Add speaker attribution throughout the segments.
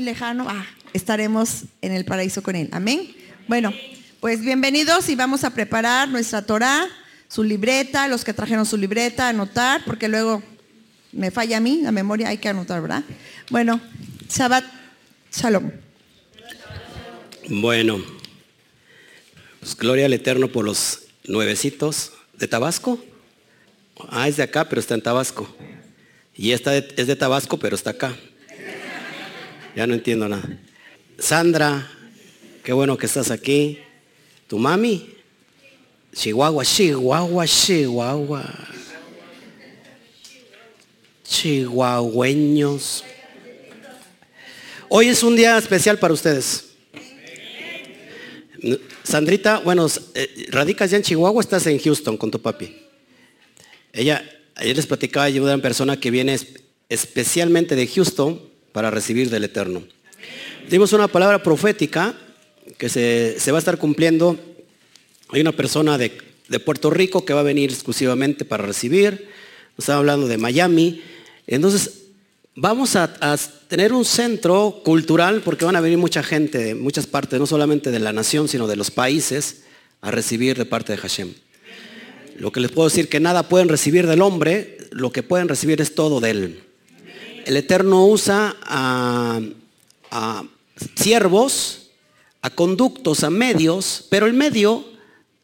Speaker 1: lejano, ah, estaremos en el paraíso con Él. Amén. Bueno, pues bienvenidos y vamos a preparar nuestra Torah, su libreta, los que trajeron su libreta, anotar, porque luego me falla a mí la memoria, hay que anotar, ¿verdad? Bueno, Shabbat Shalom.
Speaker 2: Bueno, pues gloria al Eterno por los nuevecitos de Tabasco. Ah, es de acá, pero está en Tabasco. Y esta es de Tabasco, pero está acá. Ya no entiendo nada. Sandra, qué bueno que estás aquí. Tu mami, Chihuahua, Chihuahua, Chihuahua. Chihuahueños. Hoy es un día especial para ustedes. Sandrita, bueno, eh, radicas ya en Chihuahua, estás en Houston con tu papi. Ella, ayer les platicaba de una persona que viene especialmente de Houston para recibir del Eterno. Dimos una palabra profética que se, va a estar cumpliendo. Hay una persona de, Puerto Rico que va a venir exclusivamente para recibir. Nos estaba hablando de Miami. Entonces, vamos a, a, tener un centro cultural porque van a venir mucha gente de muchas partes, no solamente de la nación, sino de los países, a recibir de parte de Hashem. Lo que les puedo decir que nada pueden recibir del hombre, lo que pueden recibir es todo de él. El Eterno usa a, siervos, a conductos, a medios, pero el medio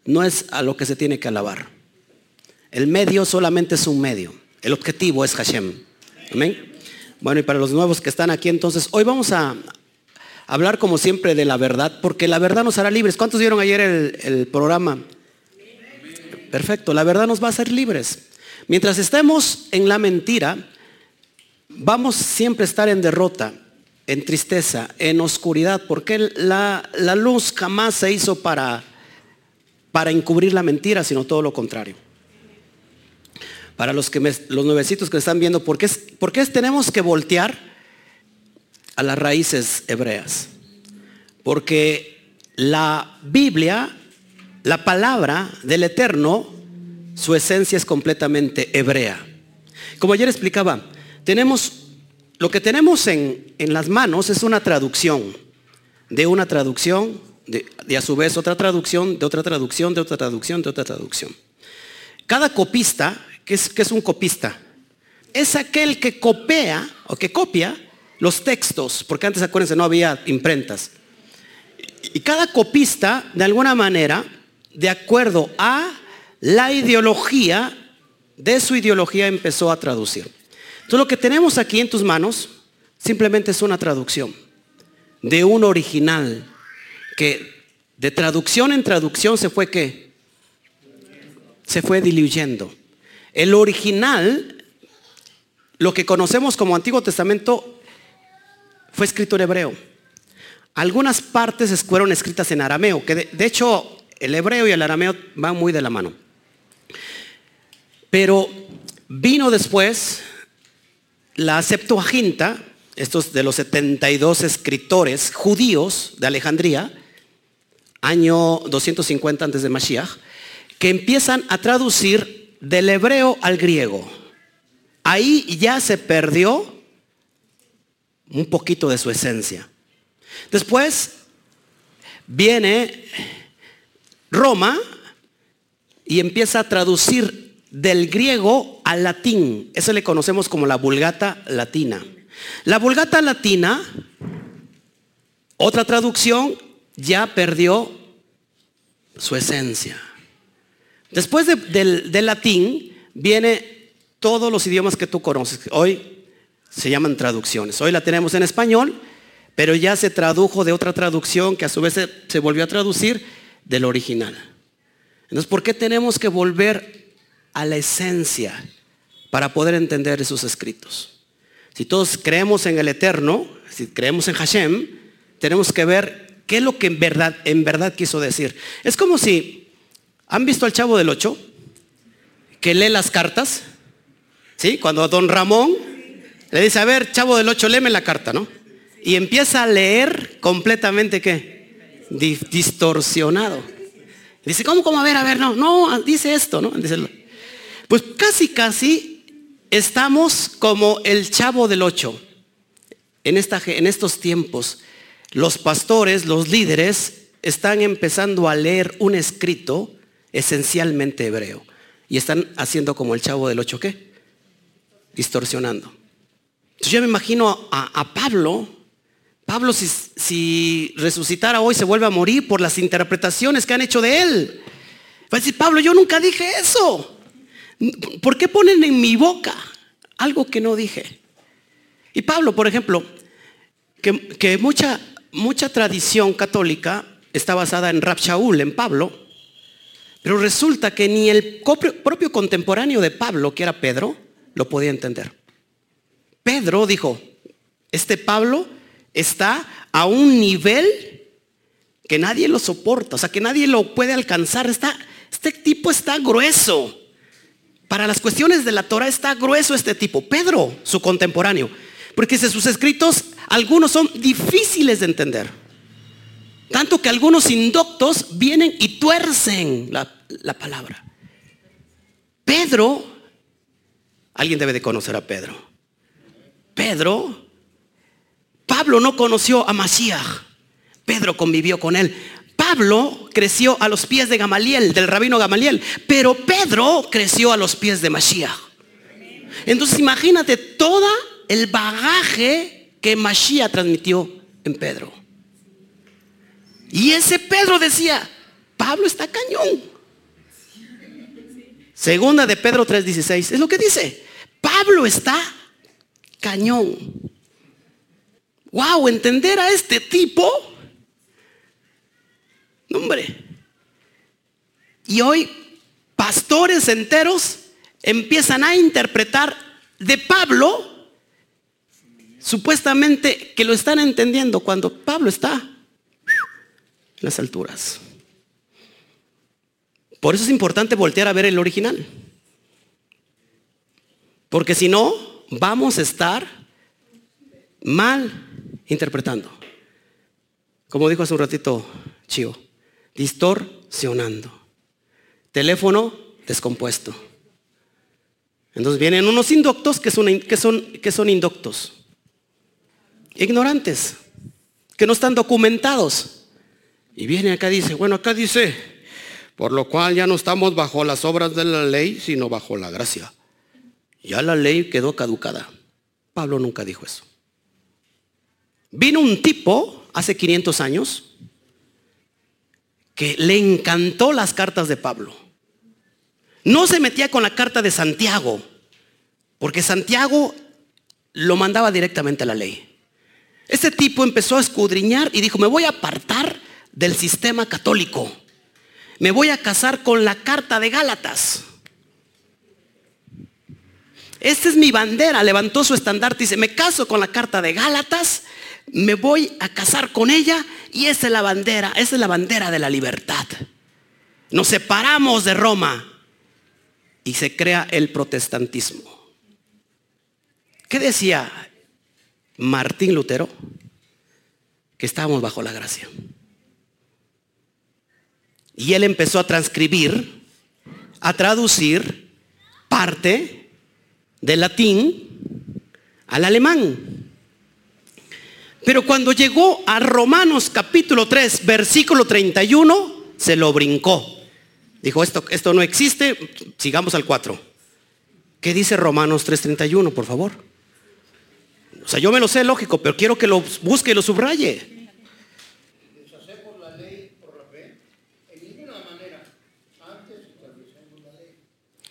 Speaker 2: no es a lo que se tiene que alabar. El medio solamente es un medio. El objetivo es Hashem. Amén. Bueno, y para los nuevos que están aquí, entonces, hoy vamos a hablar como siempre de la verdad, porque la verdad nos hará libres. ¿Cuántos vieron ayer el, el programa? Perfecto, la verdad nos va a hacer libres. Mientras estemos en la mentira, vamos siempre a estar en derrota, en tristeza, en oscuridad, porque la, luz jamás se hizo para, para encubrir la mentira, sino todo lo contrario. Para los, que los nuevecitos que están viendo, ¿por qué, ¿por qué tenemos que voltear a las raíces hebreas? Porque la Biblia la palabra del Eterno, su esencia es completamente hebrea. Como ayer explicaba, tenemos, lo que tenemos en, las manos es una traducción, de una traducción, de, a su vez otra traducción, de otra traducción, de otra traducción, de otra traducción. Cada copista, que es, que es un copista? Es aquel que copia o que copia los textos, porque antes acuérdense no había imprentas. Y cada copista, de alguna manera, de acuerdo a la ideología, de su ideología empezó a traducir. Entonces lo que tenemos aquí en tus manos simplemente es una traducción de un original que de traducción en traducción se fue que se fue diluyendo. El original, lo que conocemos como Antiguo Testamento, fue escrito en hebreo. Algunas partes fueron escritas en arameo, que de hecho el hebreo y el arameo van muy de la mano. Pero vino después la Septuaginta, estos de los 72 escritores judíos de Alejandría, año 250 antes de Mashiach, que empiezan a traducir del hebreo al griego. Ahí ya se perdió un poquito de su esencia. Después viene Roma y empieza a traducir del griego al latín. Eso le conocemos como la vulgata latina. La vulgata latina, otra traducción, ya perdió su esencia. Después del, latín viene todos los idiomas que tú conoces. Hoy se llaman traducciones. Hoy la tenemos en español, pero ya se tradujo de otra traducción que a su vez se volvió a traducir del original. Entonces, ¿por qué tenemos que volver a la esencia para poder entender esos escritos? Si todos creemos en el Eterno, si creemos en Hashem, tenemos que ver qué es lo que en verdad, en verdad quiso decir. Es como si, ¿han visto al Chavo del Ocho? Que lee las cartas, ¿sí? Cuando don Ramón le dice, a ver, Chavo del Ocho, léeme la carta, ¿no? Y empieza a leer completamente qué? distorsionado. Dice, ¿cómo, cómo? A ver, a ver, no, no, dice esto, ¿no? Pues casi, casi estamos como el chavo del ocho. en, esta, en estos tiempos, los pastores, los líderes, están empezando a leer un escrito esencialmente hebreo. Y están haciendo como el chavo del 8 qué? Distorsionando. Entonces yo me imagino a, Pablo, Pablo si, si, resucitara hoy se vuelve a morir por las interpretaciones que han hecho de él. Va a decir, Pablo, yo nunca dije eso. ¿Por qué ponen en mi boca algo que no dije? Y Pablo, por ejemplo, que, que mucha, mucha tradición católica está basada en Rab Shaul, en Pablo, pero resulta que ni el propio contemporáneo de Pablo, que era Pedro, lo podía entender. Pedro dijo, este Pablo está a un nivel que nadie lo soporta, o sea, que nadie lo puede alcanzar. Está, este tipo está grueso. Para las cuestiones de la Torah está grueso este tipo. Pedro, su contemporáneo. Porque sus escritos, algunos son difíciles de entender. Tanto que algunos indoctos vienen y tuercen la, la palabra. Pedro, alguien debe de conocer a Pedro. Pedro, Pablo no conoció a Mashiach. Pedro convivió con él. Pablo creció a los pies de Gamaliel, del rabino Gamaliel, pero Pedro creció a los pies de Mashiach. Entonces imagínate todo el bagaje que Mashiach transmitió en Pedro. Y ese Pedro decía, Pablo está cañón. Segunda de Pedro 3:16, es lo que dice. Pablo está cañón. Wow, entender a este tipo Hombre. Y hoy pastores enteros empiezan a interpretar de Pablo supuestamente que lo están entendiendo cuando Pablo está en las alturas. Por eso es importante voltear a ver el original. Porque si no, vamos a estar mal interpretando. Como dijo hace un ratito Chío distorsionando. Teléfono descompuesto. Entonces vienen unos inductos que son, que son, que son inductos. Ignorantes, que no están documentados. Y viene acá dice, bueno, acá dice, por lo cual ya no estamos bajo las obras de la ley, sino bajo la gracia. Ya la ley quedó caducada. Pablo nunca dijo eso. Vino un tipo hace 500 años que le encantó las cartas de Pablo. No se metía con la carta de Santiago, porque Santiago lo mandaba directamente a la ley. Ese tipo empezó a escudriñar y dijo, me voy a apartar del sistema católico. Me voy a casar con la carta de Gálatas. Esta es mi bandera. Levantó su estandarte y dice, me caso con la carta de Gálatas me voy a casar con ella y esa es la bandera, esa es la bandera de la libertad. Nos separamos de Roma y se crea el protestantismo. ¿Qué decía Martín Lutero? Que estábamos bajo la gracia. Y él empezó a transcribir, a traducir parte del latín al alemán. Pero cuando llegó a Romanos capítulo 3, versículo 31, se lo brincó. Dijo, esto, esto no existe, sigamos al 4. ¿Qué dice Romanos 3:31, por favor? O sea, yo me lo sé, lógico, pero quiero que lo busque y lo subraye.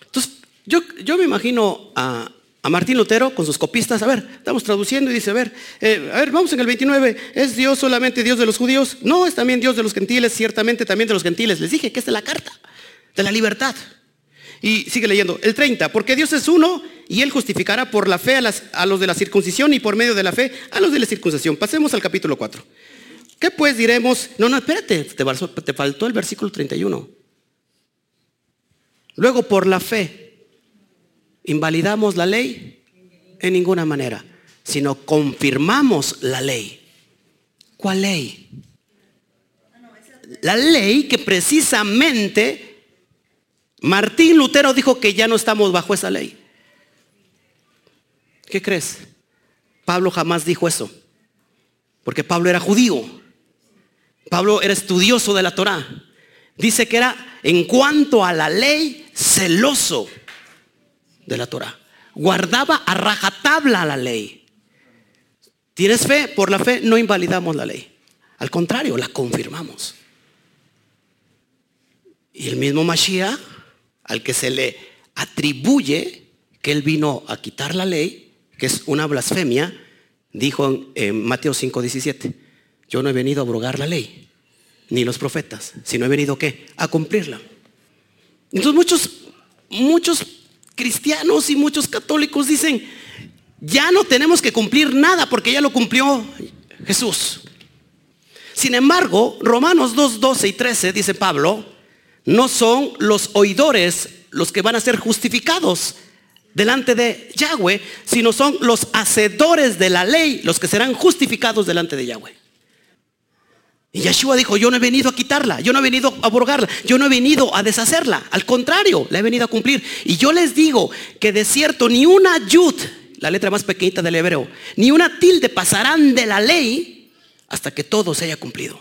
Speaker 2: Entonces, yo, yo me imagino a, a Martín Lutero con sus copistas, a ver, estamos traduciendo y dice, a ver, eh, a ver, vamos en el 29, ¿es Dios solamente Dios de los judíos? No, es también Dios de los gentiles, ciertamente también de los gentiles. Les dije que esta es la carta de la libertad. Y sigue leyendo, el 30, porque Dios es uno y Él justificará por la fe a, a los de la circuncisión y por medio de la fe a los de la circuncisión. Pasemos al capítulo 4. ¿Qué pues diremos? No, no, espérate, te faltó el versículo 31. Luego, por la fe, ¿Invalidamos la ley? En ninguna manera, sino confirmamos la ley. ¿Cuál ley? La ley que precisamente Martín Lutero dijo que ya no estamos bajo esa ley. ¿Qué crees? Pablo jamás dijo eso. porque Pablo era judío. Pablo era estudioso de la Torá. Dice que era, en cuanto a la ley, celoso de la Torá. Guardaba a rajatabla la ley. ¿Tienes fe? Por la fe no invalidamos la ley. Al contrario, la confirmamos. Y el mismo Mashiach, al que se le atribuye que él vino a quitar la ley, que es una blasfemia, dijo en, Mateo 5:17, yo no he venido a abrogar la ley, ni los profetas, sino he venido ¿qué? A cumplirla. Entonces muchos, muchos cristianos y muchos católicos dicen, ya no tenemos que cumplir nada porque ya lo cumplió Jesús. Sin embargo, Romanos 2, 12 y 13, dice Pablo, no son los oidores los que van a ser justificados delante de Yahweh, sino son los hacedores de la ley los que serán justificados delante de Yahweh. Y Yeshua dijo, yo no he venido a quitarla, yo no he venido a abrogarla, yo no he venido a deshacerla, al contrario, la he venido a cumplir. Y yo les digo que de cierto ni una yud, la letra más pequeñita del hebreo, ni una tilde pasarán de la ley hasta que todo se haya cumplido.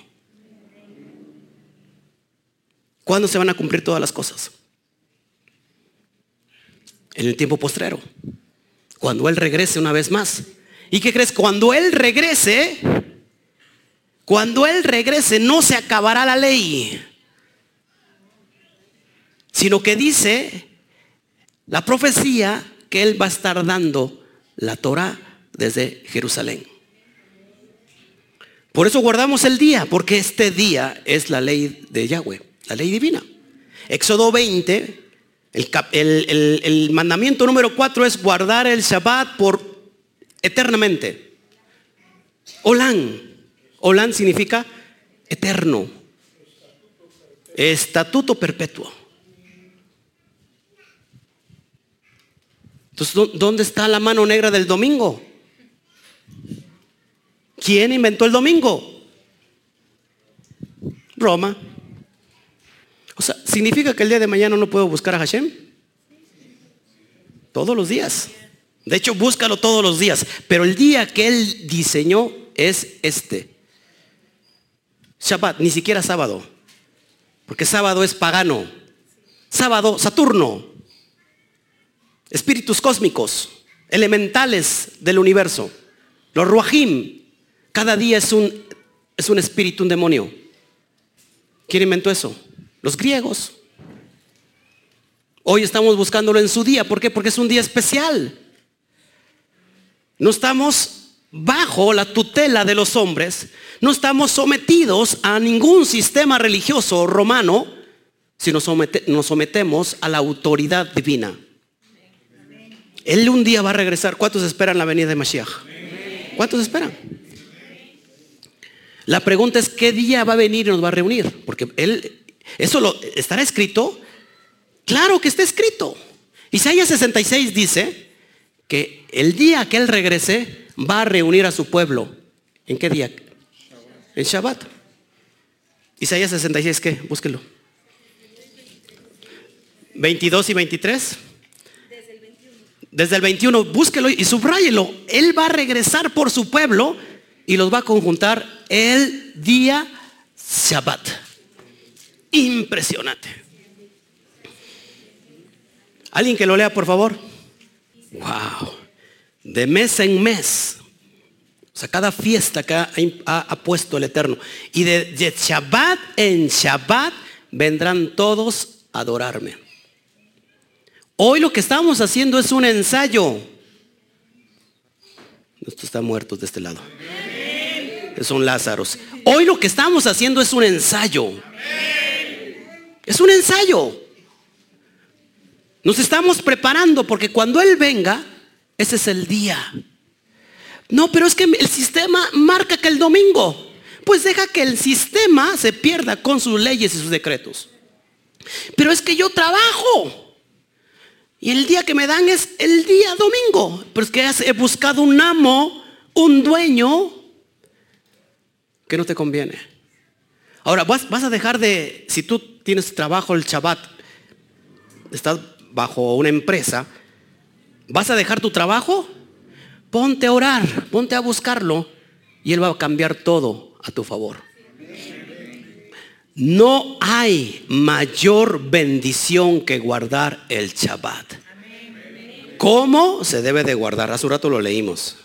Speaker 2: ¿Cuándo se van a cumplir todas las cosas? En el tiempo postrero. Cuando Él regrese una vez más. ¿Y qué crees? Cuando Él regrese, cuando Él regrese no se acabará la ley. Sino que dice la profecía que Él va a estar dando la Torah desde Jerusalén. Por eso guardamos el día, porque este día es la ley de Yahweh la ley divina. Éxodo 20, el, mandamiento número 4 es guardar el Shabbat por eternamente. Olán. Olán significa eterno. Estatuto perpetuo. Entonces, ¿dónde está la mano negra del domingo? ¿Quién inventó el domingo? Roma. O sea, ¿significa que el día de mañana no puedo buscar a Hashem? Todos los días. De hecho, búscalo todos los días. Pero el día que Él diseñó es este. Shabbat, ni siquiera sábado. Porque sábado es pagano. Sábado, Saturno. Espíritus cósmicos, elementales del universo. Los Ruahim. Cada día es un, es un espíritu, un demonio. ¿Quién inventó eso? Los griegos. Hoy estamos buscándolo en su día. ¿Por qué? Porque es un día especial. No estamos bajo la tutela de los hombres. No estamos sometidos a ningún sistema religioso romano, sino nos sometemos a la autoridad divina. Él un día va a regresar. ¿Cuántos esperan la venida de Mashiach? ¿Cuántos esperan? La pregunta es, ¿qué día va a venir y nos va a reunir? Porque Él ¿Eso lo, estará escrito? Claro que está escrito. Isaías 66 dice que el día que Él regrese va a reunir a su pueblo. ¿En qué día? En Shabbat. Isaías 66, ¿qué? Búsquelo. 22 y 23. Desde el 21, búsquelo y subráyelo. Él va a regresar por su pueblo y los va a conjuntar el día Shabbat impresionante. Alguien que lo lea, por favor. Wow. De mes en mes. O sea, cada fiesta que ha, puesto el Eterno. Y de, de Shabbat en Shabbat vendrán todos a adorarme. Hoy lo que estamos haciendo es un ensayo. Estos están muertos de este lado. Son Lázaros. Hoy lo que estamos haciendo es un ensayo. Es un ensayo. Nos estamos preparando porque cuando Él venga, ese es el día. No, pero es que el sistema marca que el domingo. Pues deja que el sistema se pierda con sus leyes y sus decretos. Pero es que yo trabajo. Y el día que me dan es el día domingo. Pero es que he buscado un amo, un dueño, que no te conviene. Ahora, vas, a dejar de, si tú tienes trabajo el Shabbat, estás bajo una empresa, ¿vas a dejar tu trabajo? Ponte a orar, ponte a buscarlo y Él va a cambiar todo a tu favor. No hay mayor bendición que guardar el Shabbat. ¿Cómo se debe de guardar? Hace un rato lo leímos.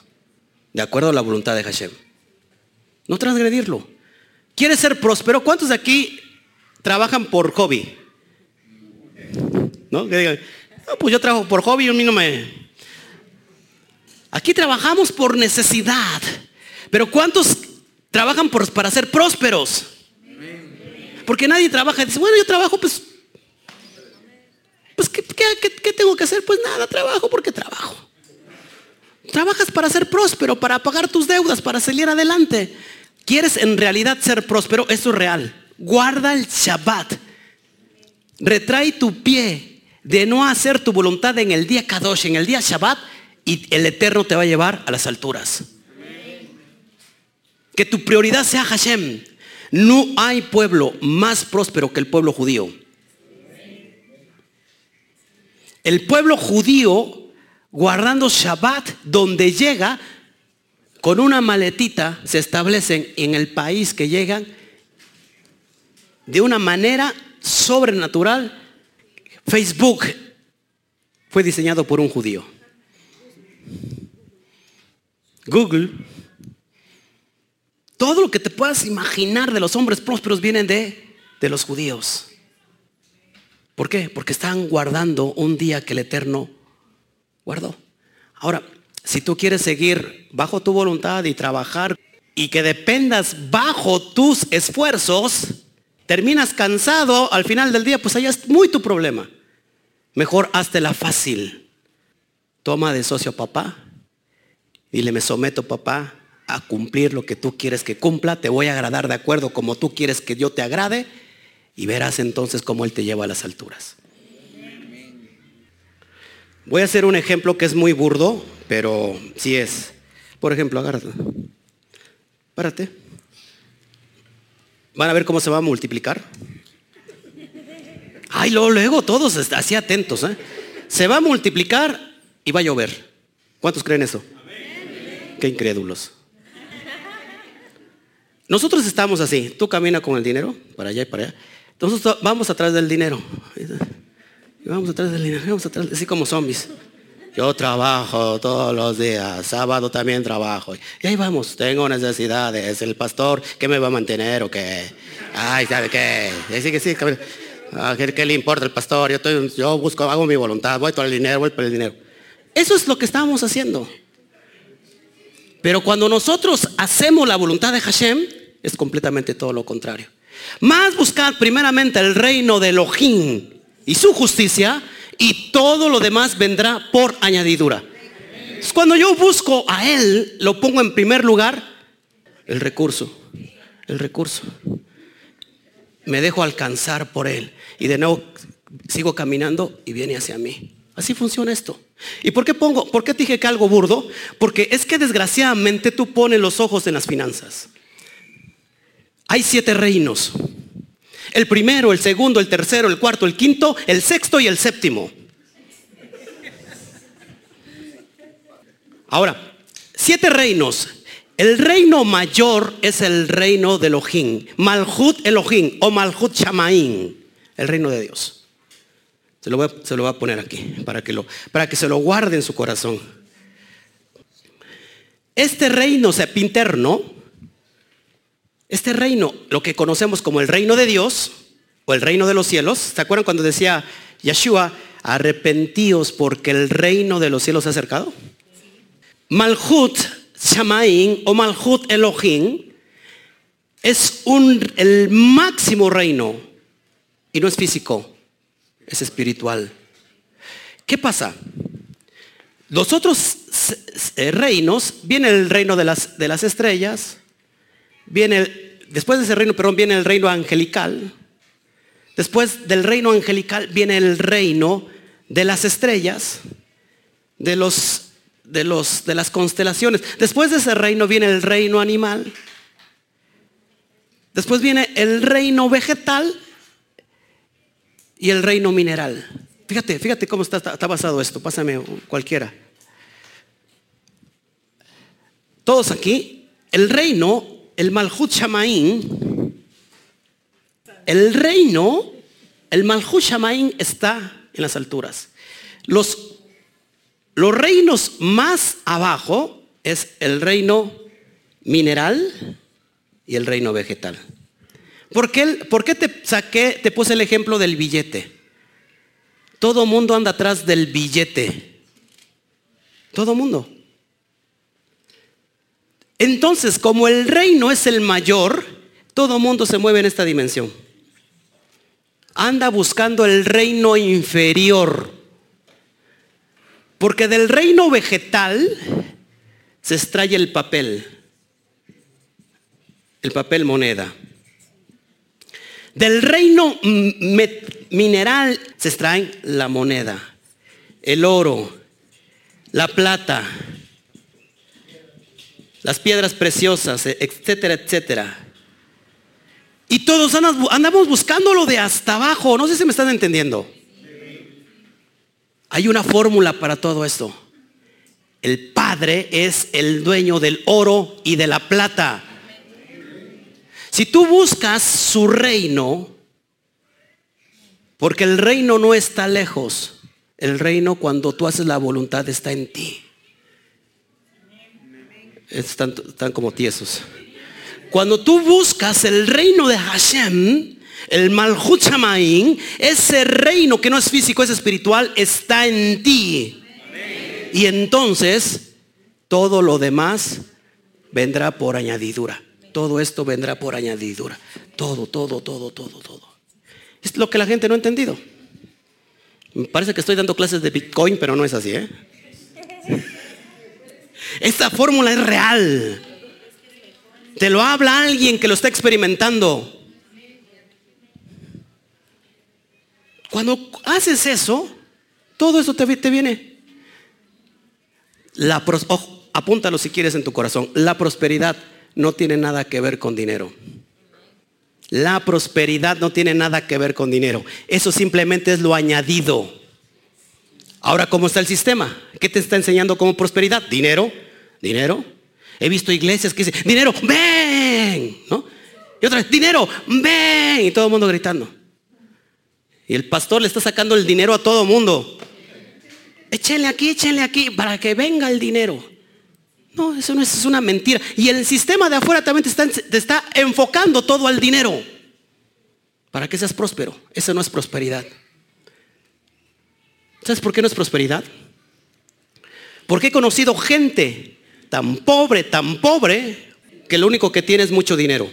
Speaker 2: De acuerdo a la voluntad de Hashem. No transgredirlo. ¿Quieres ser próspero? ¿Cuántos de aquí trabajan por hobby? ¿No? Que digan, "No, pues yo trabajo por hobby a mí no me... Aquí trabajamos por necesidad. Pero ¿cuántos trabajan por- para ser prósperos? Porque nadie trabaja dice, bueno, yo trabajo, pues, pues ¿qué, qué- qué- qué tengo que hacer? Pues nada, trabajo porque trabajo. Trabajas para ser próspero, para pagar tus deudas, para salir adelante. ¿Quieres en realidad ser próspero? Eso es real. Guarda el Shabbat. Retrae tu pie de no hacer tu voluntad en el día Kadosh, en el día Shabbat, y el Eterno te va a llevar a las alturas. Que tu prioridad sea Hashem. No hay pueblo más próspero que el pueblo judío. El pueblo judío, guardando Shabbat, donde llega, con una maletita, se establecen en el país que llegan de una manera sobrenatural. Facebook fue diseñado por un judío. Google todo lo que te puedas imaginar de los hombres prósperos vienen de, de los judíos. ¿Por qué? Porque están guardando un día que el Eterno guardó. Ahora, si tú quieres seguir bajo tu voluntad y trabajar y que dependas bajo tus esfuerzos, terminas cansado al final del día, pues allá es muy tu problema. Mejor hazte la fácil. Toma de socio a papá. Dile, me someto papá a cumplir lo que tú quieres que cumpla, te voy a agradar de acuerdo como tú quieres que yo te agrade y verás entonces cómo Él te lleva a las alturas. Voy a hacer un ejemplo que es muy burdo, pero sí es. Por ejemplo, agárrate. Párate. Van a ver cómo se va a multiplicar. Ay, luego, todos así atentos. ¿eh? Se va a multiplicar y va a llover. ¿Cuántos creen eso? Qué incrédulos. Nosotros estamos así. Tú camina con el dinero para allá y para allá. Nosotros vamos atrás del dinero. Vamos atrás del dinero. Vamos atrás, así como zombies. Yo trabajo todos los días. Sábado también trabajo. Y ahí vamos. Tengo necesidades. El pastor, ¿qué me va a mantener o qué? Ay, ¿sabe qué? Que sí. ¿qué, le importa el pastor? Yo, busco, hago mi voluntad. Voy por el dinero, voy por el dinero. Eso es lo que estábamos haciendo. Pero cuando nosotros hacemos la voluntad de Hashem, es completamente todo lo contrario. Más buscad primeramente el reino de Elohim y su justicia, y todo lo demás vendrá por añadidura. Cuando yo busco a Él, lo pongo en primer lugar, el recurso, el recurso. Me dejo alcanzar por Él y de nuevo sigo caminando y viene hacia mí. Así funciona esto. ¿Y por qué pongo, por qué dije que algo burdo? Porque es que desgraciadamente tú pones los ojos en las finanzas. Hay siete reinos. El primero, el segundo, el tercero, el cuarto, el quinto, el sexto y el séptimo. Ahora, siete reinos. El reino mayor es el reino de Elohim. Malhut Elohim o Malhut Shamaim. El reino de Dios. Se lo, voy a, se lo a poner aquí para que, lo, para que se lo guarde en su corazón. Este reino sepinterno, este reino, lo que conocemos como el reino de Dios o el reino de los cielos, ¿se acuerdan cuando decía Yeshua, arrepentíos porque el reino de los cielos se ha acercado? Malhut Shamaim o Malhut Elohim es un, el máximo reino y no es físico, es espiritual. ¿Qué pasa? Los otros eh, reinos, viene el reino de las, de las estrellas, viene después de ese reino, perdón, viene el reino angelical. Después del reino angelical viene el reino de las estrellas, de los de los de las constelaciones. Después de ese reino viene el reino animal. Después viene el reino vegetal y el reino mineral. Fíjate, fíjate cómo está basado esto. Pásame cualquiera. Todos aquí el reino, el Malhut Shamaín, el reino, el Malhut Shamaín está en las alturas. Los, los reinos más abajo es el reino mineral y el reino vegetal. ¿Por qué, por qué te saqué, te puse el ejemplo del billete? Todo mundo anda atrás del billete. Todo mundo. Entonces, como el reino es el mayor, todo mundo se mueve en esta dimensión. Anda buscando el reino inferior. Porque del reino vegetal se extrae el papel. El papel moneda. Del reino mineral se extraen la moneda, el oro, la plata, las piedras preciosas, etcétera, etcétera. Y todos andamos buscando lo de hasta abajo. No sé si me están entendiendo. Hay una fórmula para todo esto. El Padre es el dueño del oro y de la plata. Si tú buscas su reino, porque el reino no está lejos, el reino cuando tú haces la voluntad está en ti. Están, como tiesos. Cuando tú buscas el reino de Hashem, el Malhut Shamaim, ese reino que no es físico, es espiritual, está en ti. Y entonces todo lo demás vendrá por añadidura. Todo esto vendrá por añadidura. Todo, todo, todo, todo, todo. Es lo que la gente no ha entendido. Me parece que estoy dando clases de Bitcoin, pero no es así. ¿eh? Esta fórmula es real. Te lo habla alguien que lo está experimentando. Cuando haces eso, todo eso te, viene. Apúntalo si quieres en tu corazón. La prosperidad no tiene nada que ver con dinero. La prosperidad no tiene nada que ver con dinero. Eso simplemente es lo añadido. Ahora, ¿cómo está el sistema? ¿Qué te está enseñando como prosperidad? Dinero, dinero. He visto iglesias que dicen, dinero, ven. ¿No? Y otra vez, dinero, ven. Y todo el mundo gritando. Y el pastor le está sacando el dinero a todo el mundo. Échenle aquí, échenle aquí, para que venga el dinero. No, eso no es, una mentira. Y el sistema de afuera también te está, te está enfocando todo al dinero. Para que seas próspero. Eso no es prosperidad. ¿Sabes por qué no es prosperidad? Porque he conocido gente tan pobre, tan pobre, que lo único que tiene es mucho dinero.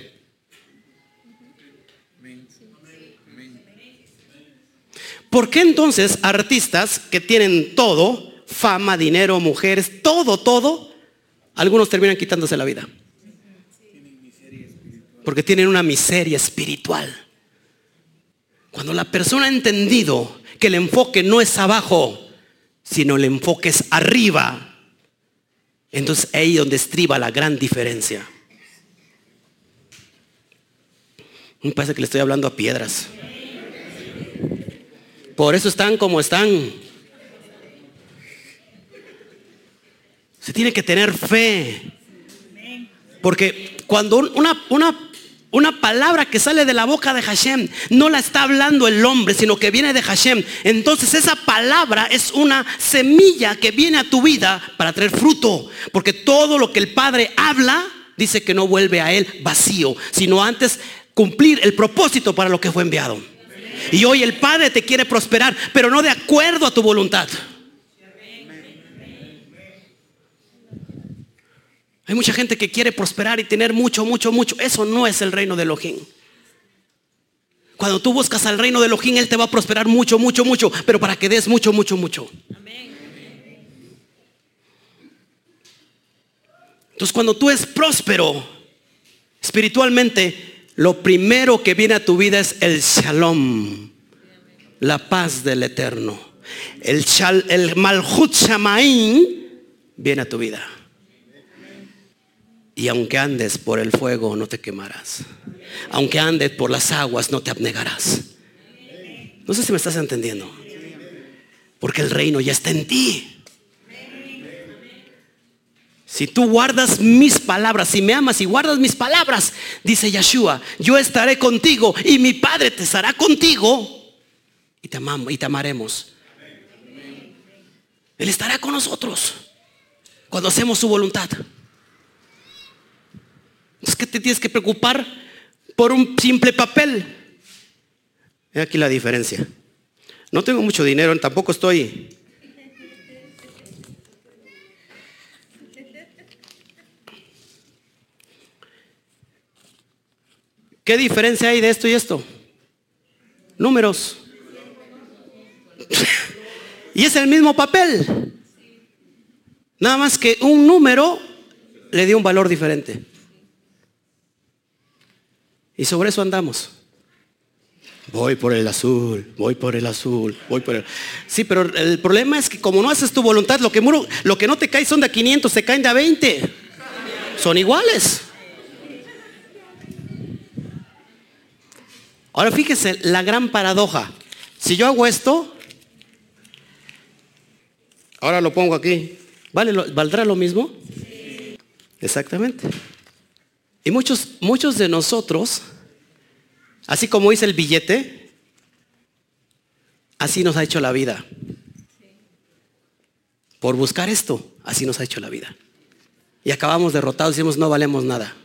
Speaker 2: ¿Por qué entonces artistas que tienen todo, fama, dinero, mujeres, todo, todo, algunos terminan quitándose la vida. Porque tienen una miseria espiritual. Cuando la persona ha entendido que el enfoque no es abajo, sino el enfoque es arriba, entonces ahí donde estriba la gran diferencia. Me parece que le estoy hablando a piedras. Por eso están como están. Se tiene que tener fe. Porque cuando una, una, una palabra que sale de la boca de Hashem no la está hablando el hombre, sino que viene de Hashem, entonces esa palabra es una semilla que viene a tu vida para traer fruto. Porque todo lo que el Padre habla, dice que no vuelve a él vacío, sino antes cumplir el propósito para lo que fue enviado. Y hoy el Padre te quiere prosperar, pero no de acuerdo a tu voluntad. Hay mucha gente que quiere prosperar y tener mucho, mucho, mucho. Eso no es el reino de Elohim. Cuando tú buscas al reino de Elohim, Él te va a prosperar mucho, mucho, mucho. Pero para que des mucho, mucho, mucho. Entonces cuando tú eres próspero espiritualmente, lo primero que viene a tu vida es el shalom, la paz del eterno. El, el malhut shamaim viene a tu vida. Y aunque andes por el fuego, no te quemarás. Aunque andes por las aguas, no te abnegarás. No sé si me estás entendiendo. Porque el reino ya está en ti. Si tú guardas mis palabras, si me amas y guardas mis palabras, dice Yeshua, yo estaré contigo y mi Padre te estará contigo y te amamos y te amaremos. Él estará con nosotros cuando hacemos su voluntad. Es que te tienes que preocupar por un simple papel. He aquí la diferencia. No tengo mucho dinero, tampoco estoy ¿Qué diferencia hay de esto y esto? Números. y es el mismo papel. Nada más que un número le dio un valor diferente. Y sobre eso andamos. Voy por el azul, voy por el azul, voy por el... Sí, pero el problema es que como no haces tu voluntad, lo que, lo que no te cae son de 500, se caen de a 20. Son iguales. Ahora fíjese la gran paradoja. Si yo hago esto, ahora lo pongo aquí, ¿vale, ¿valdrá lo mismo? Exactamente. Y muchos, muchos de nosotros, así como hice el billete, así nos ha hecho la vida. Por buscar esto, así nos ha hecho la vida. Y acabamos derrotados y decimos, no valemos nada.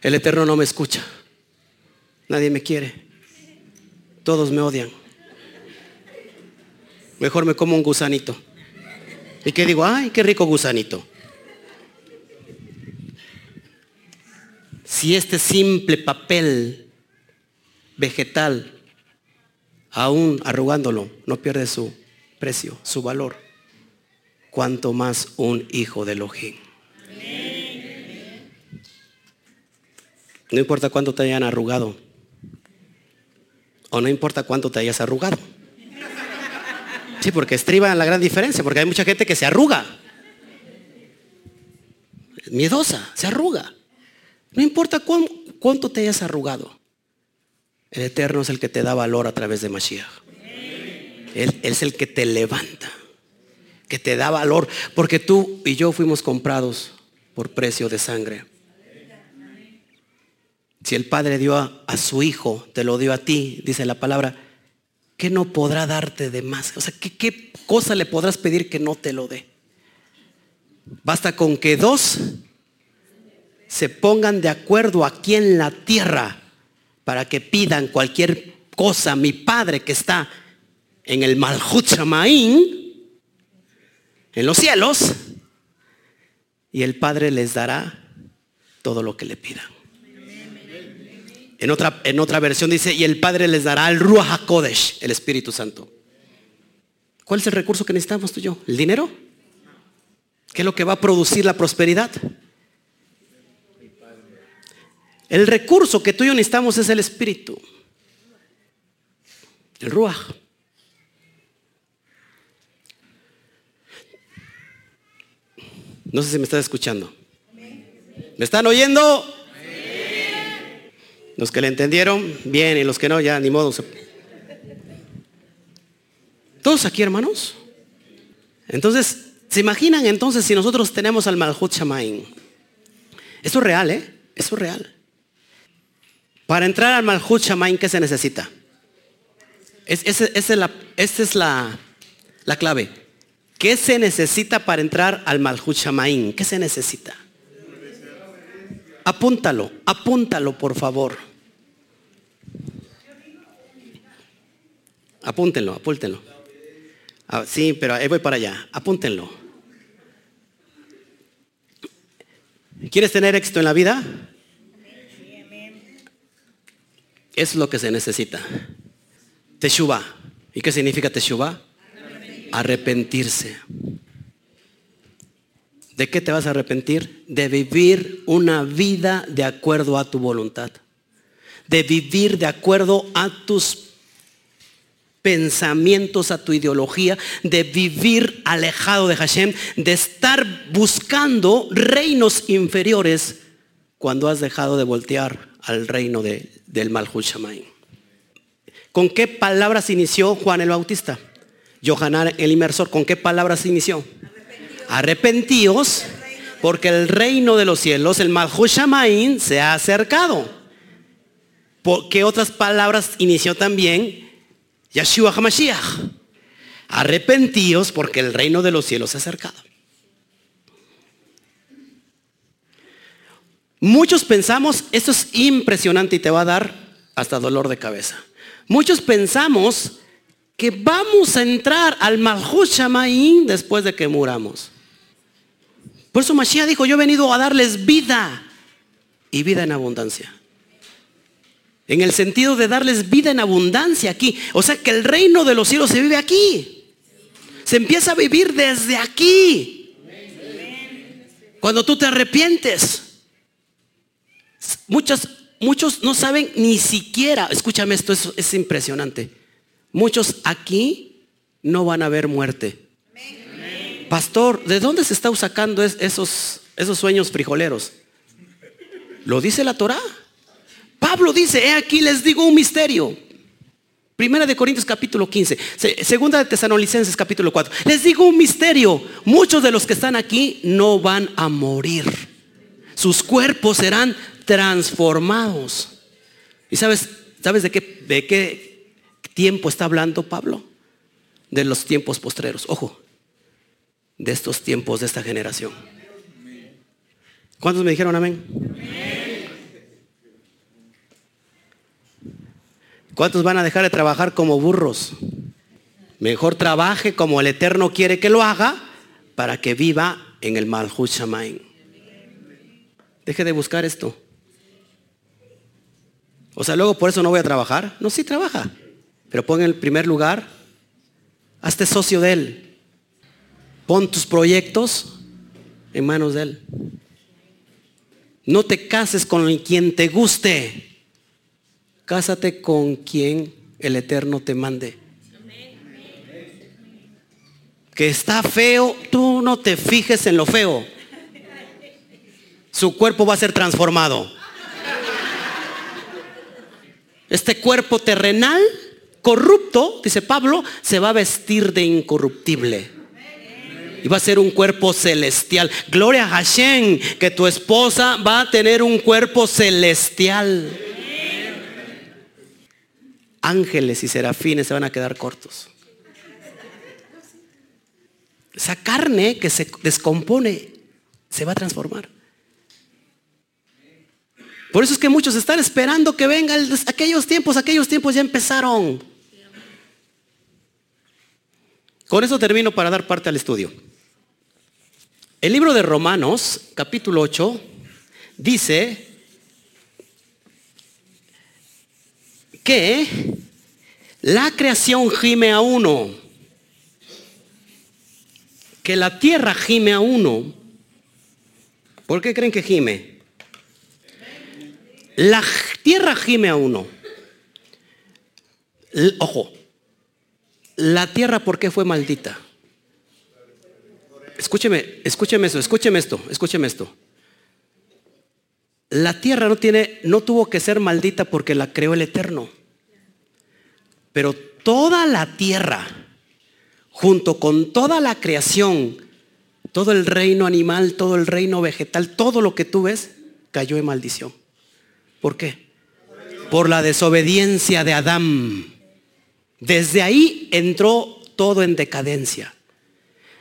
Speaker 2: El Eterno no me escucha. Nadie me quiere. Todos me odian. Mejor me como un gusanito. ¿Y qué digo? Ay, qué rico gusanito. Si este simple papel vegetal, aún arrugándolo, no pierde su precio, su valor, cuanto más un hijo de Elohim. No importa cuánto te hayan arrugado, o no importa cuánto te hayas arrugado. Sí, porque estriba la gran diferencia, porque hay mucha gente que se arruga. Miedosa, se arruga. No importa cuánto te hayas arrugado. El Eterno es el que te da valor a través de Mashiach. Él es el que te levanta, que te da valor, porque tú y yo fuimos comprados por precio de sangre. Si el Padre dio a, su Hijo, te lo dio a ti, dice la palabra, ¿qué no podrá darte de más? O sea, ¿qué, ¿qué, cosa le podrás pedir que no te lo dé? Basta con que dos se pongan de acuerdo aquí en la tierra para que pidan cualquier cosa. Mi Padre que está en el Malhut en los cielos, y el Padre les dará todo lo que le pidan. En otra, en otra versión dice, y el Padre les dará el Ruach HaKodesh, el Espíritu Santo. ¿Cuál es el recurso que necesitamos tú y yo? ¿El dinero? ¿Qué es lo que va a producir la prosperidad? El recurso que tú y yo necesitamos es el Espíritu. El Ruach. No sé si me estás escuchando. ¿Me están oyendo? Los que le entendieron, bien, y los que no, ya ni modo. Todos aquí, hermanos. Entonces, ¿se imaginan entonces si nosotros tenemos al Malhut Shamain? Eso es real, ¿eh? Eso es real. Para entrar al Malhut Shamain, ¿qué se necesita? esa es, la, la, clave. ¿Qué se necesita para entrar al Malhut Shamain? ¿Qué se necesita? Apúntalo, apúntalo por favor. Apúntenlo, apúntenlo. Ah, sí, pero ahí voy para allá. Apúntenlo. ¿Quieres tener éxito en la vida? Es lo que se necesita. Teshuva. ¿Y qué significa Teshuva? Arrepentirse. ¿De qué te vas a arrepentir? De vivir una vida de acuerdo a tu voluntad. De vivir de acuerdo a tus pensamientos, a tu ideología, de vivir alejado de Hashem, de estar buscando reinos inferiores cuando has dejado de voltear al reino del Malhut. ¿Con qué palabras inició Juan el Bautista? Johanan el Inmersor, ¿con qué palabras inició? Arrepentíos porque el reino de los cielos, el Shamaim, se ha acercado. ¿Qué otras palabras inició también Yeshua HaMashiach? Arrepentíos porque el reino de los cielos se ha acercado. Muchos pensamos, esto es impresionante y te va a dar hasta dolor de cabeza. Muchos pensamos que vamos a entrar al Shamaim después de que muramos. Por eso Mashiach dijo, yo he venido a darles vida y vida en abundancia. En el sentido de darles vida en abundancia aquí. O sea que el reino de los cielos se vive aquí. Se empieza a vivir desde aquí. Cuando tú te arrepientes. Muchos, muchos no saben ni siquiera, escúchame esto, es, es impresionante. Muchos aquí no van a ver muerte. Pastor, ¿de dónde se está sacando esos, esos sueños frijoleros? Lo dice la Torah. Pablo dice, he aquí les digo un misterio. Primera de Corintios capítulo 15, segunda de Tesanolicenses capítulo 4. Les digo un misterio, muchos de los que están aquí no van a morir. Sus cuerpos serán transformados. ¿Y sabes, sabes de qué, de qué tiempo está hablando Pablo? De los tiempos postreros. Ojo, de estos tiempos, de esta generación. ¿Cuántos me dijeron amén? ¿Cuántos van a dejar de trabajar como burros? Mejor trabaje como el Eterno quiere que lo haga para que viva en el Malhut Shamaim. Deje de buscar esto. O sea, luego por eso no voy a trabajar. No, sí trabaja. Pero pon en el primer lugar, hazte socio de él. Pon tus proyectos en manos de Él. No te cases con quien te guste. Cásate con quien el Eterno te mande. Que está feo, tú no te fijes en lo feo. Su cuerpo va a ser transformado. Este cuerpo terrenal, corrupto, dice Pablo, se va a vestir de incorruptible. Y va a ser un cuerpo celestial. Gloria a Hashem, que tu esposa va a tener un cuerpo celestial. Ángeles y serafines se van a quedar cortos. Esa carne que se descompone se va a transformar. Por eso es que muchos están esperando que venga aquellos tiempos, aquellos tiempos ya empezaron. Con eso termino para dar parte al estudio. El libro de Romanos, capítulo 8, dice que la creación gime a uno, que la tierra gime a uno. ¿Por qué creen que gime? La tierra gime a uno. Ojo, la tierra ¿por qué fue maldita? Escúcheme, escúcheme eso, escúcheme esto, escúcheme esto. La tierra no tiene, no tuvo que ser maldita porque la creó el Eterno. Pero toda la tierra, junto con toda la creación, todo el reino animal, todo el reino vegetal, todo lo que tú ves, cayó en maldición. ¿Por qué? Por la desobediencia de Adán. Desde ahí entró todo en decadencia.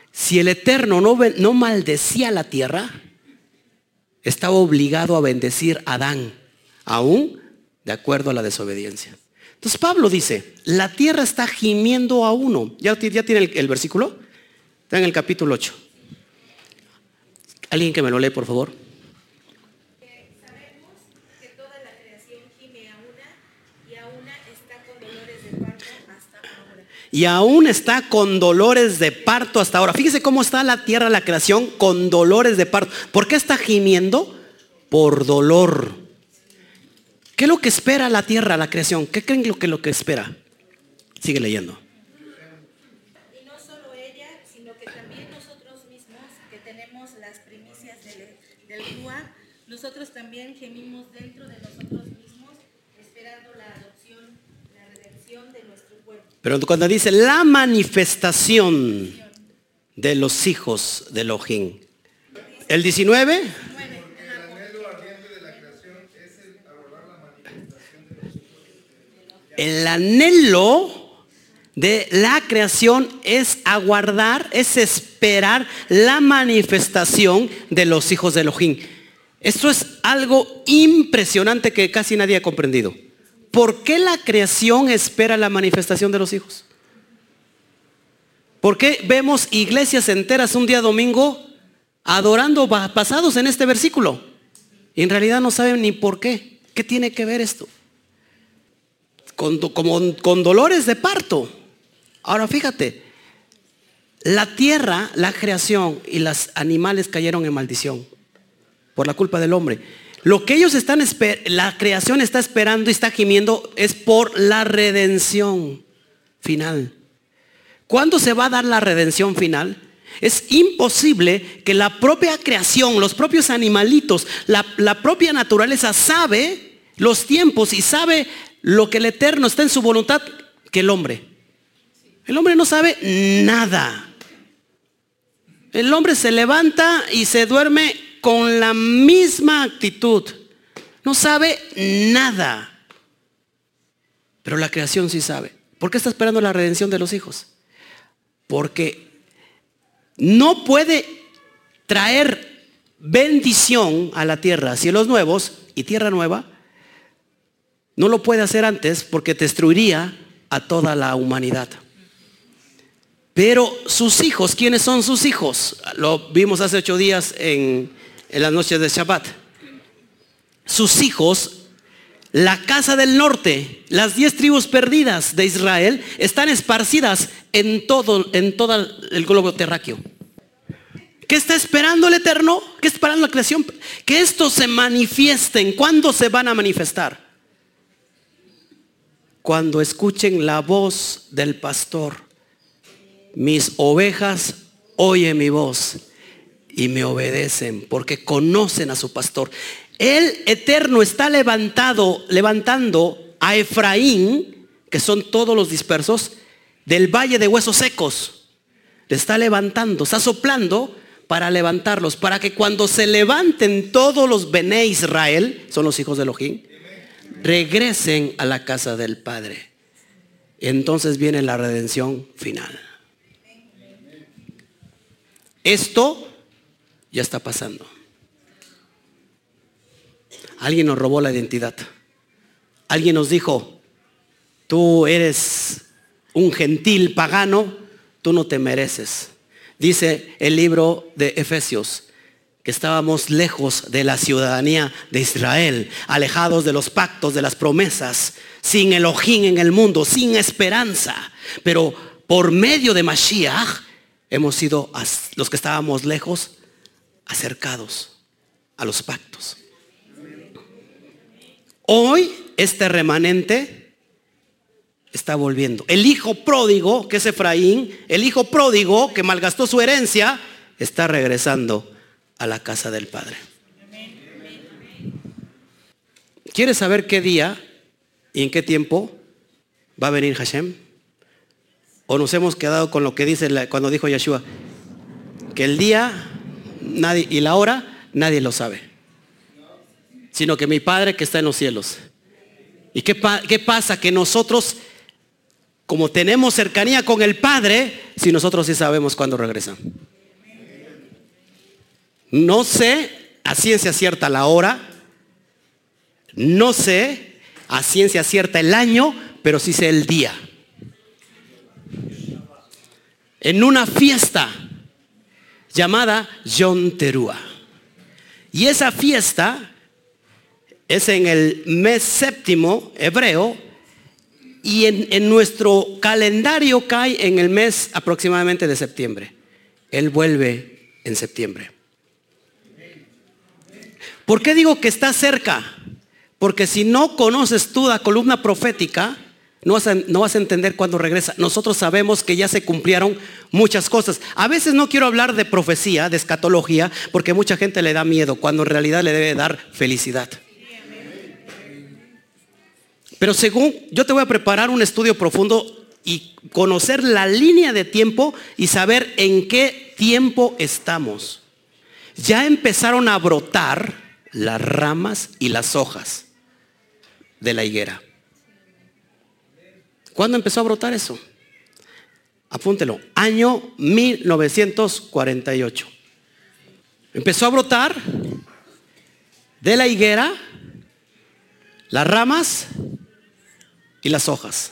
Speaker 2: Si el Eterno no, no maldecía la tierra, estaba obligado a bendecir a Adán, aún de acuerdo a la desobediencia. Entonces Pablo dice, la tierra está gimiendo a uno. ¿Ya, tiene el, el, versículo? Está en el capítulo 8. ¿Alguien que me lo lee, por favor? Y aún está con dolores de parto hasta ahora. Fíjese cómo está la tierra, la creación, con dolores de parto. ¿Por qué está gimiendo? Por dolor. ¿Qué es lo que espera la tierra, la creación? ¿Qué creen lo que lo que espera? Sigue leyendo.
Speaker 3: Y no solo ella, sino que también nosotros mismos, que tenemos las primicias del, del nosotros también gemimos dentro de nosotros mismos, esperando la adopción, la redención de nuestro
Speaker 2: pero cuando dice la manifestación de los hijos de Elohim. El 19. El anhelo de la creación es aguardar, es esperar la manifestación de los hijos de Elohim. Esto es algo impresionante que casi nadie ha comprendido. ¿Por qué la creación espera la manifestación de los hijos? ¿Por qué vemos iglesias enteras un día domingo adorando basados en este versículo? Y en realidad no saben ni por qué. ¿Qué tiene que ver esto? Con, como, con dolores de parto. Ahora fíjate, la tierra, la creación y los animales cayeron en maldición por la culpa del hombre. Lo que ellos están, la creación está esperando y está gimiendo es por la redención final. ¿Cuándo se va a dar la redención final? Es imposible que la propia creación, los propios animalitos, la, la, propia naturaleza sabe los tiempos y sabe lo que el Eterno está en su voluntad que el hombre. El hombre no sabe nada. El hombre se levanta y se duerme con la misma actitud. No sabe nada. Pero la creación sí sabe. ¿Por qué está esperando la redención de los hijos? Porque no puede traer bendición a la tierra, cielos nuevos y tierra nueva. No lo puede hacer antes porque destruiría a toda la humanidad. Pero sus hijos, ¿quiénes son sus hijos? Lo vimos hace ocho días en, en las noches de Shabbat. Sus hijos, la casa del norte, las diez tribus perdidas de Israel, están esparcidas en todo, en todo el globo terráqueo. ¿Qué está esperando el Eterno? ¿Qué está esperando la creación? Que esto se manifiesten. ¿Cuándo se van a manifestar? Cuando escuchen la voz del pastor mis ovejas oyen mi voz y me obedecen porque conocen a su pastor. El eterno está levantado, levantando a Efraín, que son todos los dispersos, del valle de huesos secos. Le está levantando, está soplando para levantarlos, para que cuando se levanten todos los Bene Israel, son los hijos de Elohim, regresen a la casa del Padre. Entonces viene la redención final. Esto ya está pasando. Alguien nos robó la identidad. Alguien nos dijo, tú eres un gentil pagano, tú no te mereces. Dice el libro de Efesios que estábamos lejos de la ciudadanía de Israel, alejados de los pactos, de las promesas, sin Elohim en el mundo, sin esperanza. Pero por medio de Mashiach hemos sido los que estábamos lejos acercados a los pactos. Hoy este remanente está volviendo. El hijo pródigo, que es Efraín, el hijo pródigo que malgastó su herencia, está regresando a la casa del Padre. ¿Quieres saber qué día y en qué tiempo va a venir Hashem? ¿O nos hemos quedado con lo que dice cuando dijo Yeshua? Que el día nadie, y la hora nadie lo sabe. Sino que mi Padre que está en los cielos. ¿Y qué, qué pasa? Que nosotros, como tenemos cercanía con el Padre, si nosotros sí sabemos cuándo regresan. No sé a ciencia cierta la hora, no sé a ciencia cierta el año, pero sí sé el día en una fiesta llamada Yom Terúa. Y esa fiesta es en el mes séptimo hebreo y en, en, nuestro calendario cae en el mes aproximadamente de septiembre. Él vuelve en septiembre. ¿Por qué digo que está cerca? Porque si no conoces tú la columna profética, no vas, a, entender cuándo regresa. Nosotros sabemos que ya se cumplieron muchas cosas. A veces no quiero hablar de profecía, de escatología, porque mucha gente le da miedo, cuando en realidad le debe dar felicidad. Pero según, yo te voy a preparar un estudio profundo y conocer la línea de tiempo y saber en qué tiempo estamos? Ya empezaron a brotar las ramas y las hojas de la higuera. ¿Cuándo empezó a brotar eso? Apúntelo, año 1948. Empezó a brotar de la higuera las ramas y las hojas.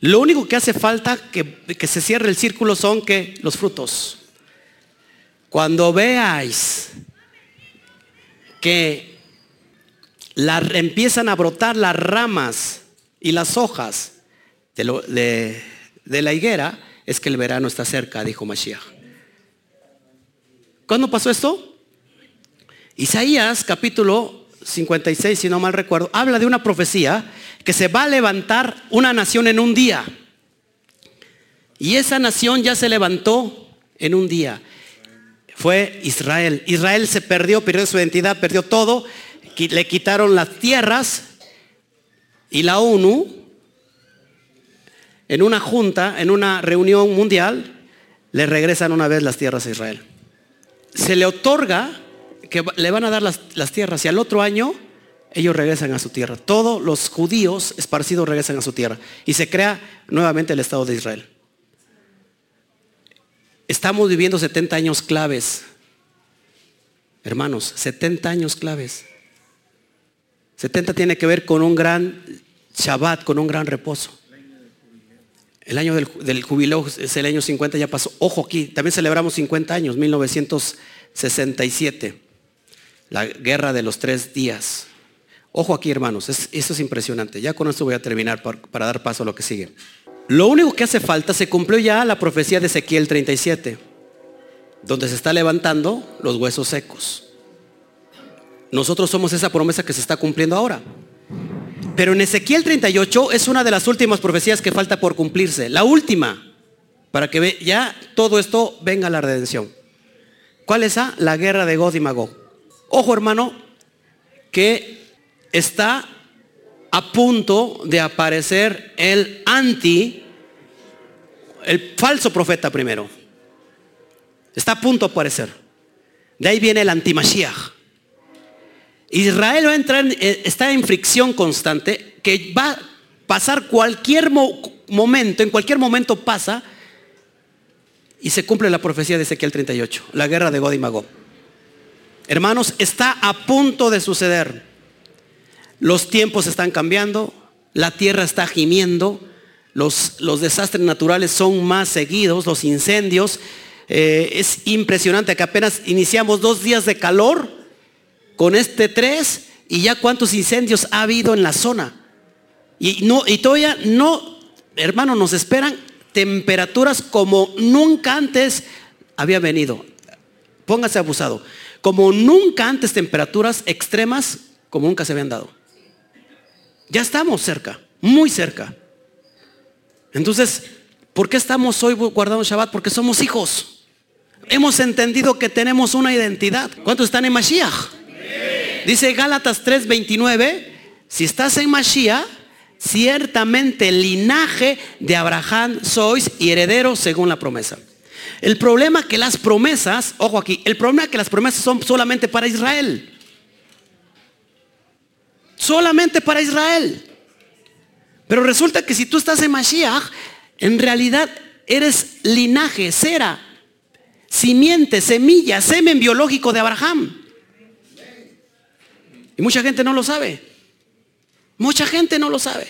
Speaker 2: Lo único que hace falta que, que se cierre el círculo son que los frutos. Cuando veáis que la, empiezan a brotar las ramas y las hojas de, la higuera, es que el verano está cerca, dijo Mashiach. ¿Cuándo pasó esto? Isaías capítulo 56, si no mal recuerdo, habla de una profecía que se va a levantar una nación en un día. Y esa nación ya se levantó en un día. Fue Israel. Israel se perdió, perdió su identidad, perdió todo. Le quitaron las tierras y la ONU, en una junta, en una reunión mundial, le regresan una vez las tierras a Israel. Se le otorga que le van a dar las, las tierras y al otro año ellos regresan a su tierra. Todos los judíos esparcidos regresan a su tierra y se crea nuevamente el Estado de Israel. Estamos viviendo 70 años claves. Hermanos, 70 años claves. 70 tiene que ver con un gran Shabbat, con un gran reposo. El año del, jubileo es el año 50, ya pasó. Ojo aquí, también celebramos 50 años, 1967. La guerra de los tres días. Ojo aquí, hermanos, eso es impresionante. Ya con esto voy a terminar para, dar paso a lo que sigue. Lo único que hace falta, se cumplió ya la profecía de Ezequiel 37, donde se está levantando los huesos secos. Nosotros somos esa promesa que se está cumpliendo ahora. Pero en Ezequiel 38 es una de las últimas profecías que falta por cumplirse. La última, para que ya todo esto venga a la redención. ¿Cuál es esa? La guerra de God y Magog. Ojo hermano, que está a punto de aparecer el anti, el falso profeta primero. Está a punto de aparecer. De ahí viene el antimashiach. Israel va a entrar, eh, está en fricción constante, que va a pasar cualquier momento, en cualquier momento pasa, y se cumple la profecía de Ezequiel 38, la guerra de God y Magog. Hermanos, está a punto de suceder. Los tiempos están cambiando, la tierra está gimiendo, los, los desastres naturales son más seguidos, los incendios. Eh, es impresionante que apenas iniciamos dos días de calor con este tres y ya cuántos incendios ha habido en la zona. Y, no, y todavía no, hermano, nos esperan temperaturas como nunca antes había venido. Póngase abusado como nunca antes temperaturas extremas como nunca se habían dado. Ya estamos cerca, muy cerca. Entonces, ¿por qué estamos hoy guardando Shabbat? Porque somos hijos. Hemos entendido que tenemos una identidad. ¿Cuántos están en Mashiach? Dice Gálatas 3:29, si estás en Mashiach, ciertamente linaje de Abraham sois y herederos según la promesa. El problema que las promesas, ojo aquí, el problema que las promesas son solamente para Israel. Solamente para Israel. Pero resulta que si tú estás en Mashiach, en realidad eres linaje, cera, simiente, semilla, semen biológico de Abraham. Y mucha gente no lo sabe. Mucha gente no lo sabe.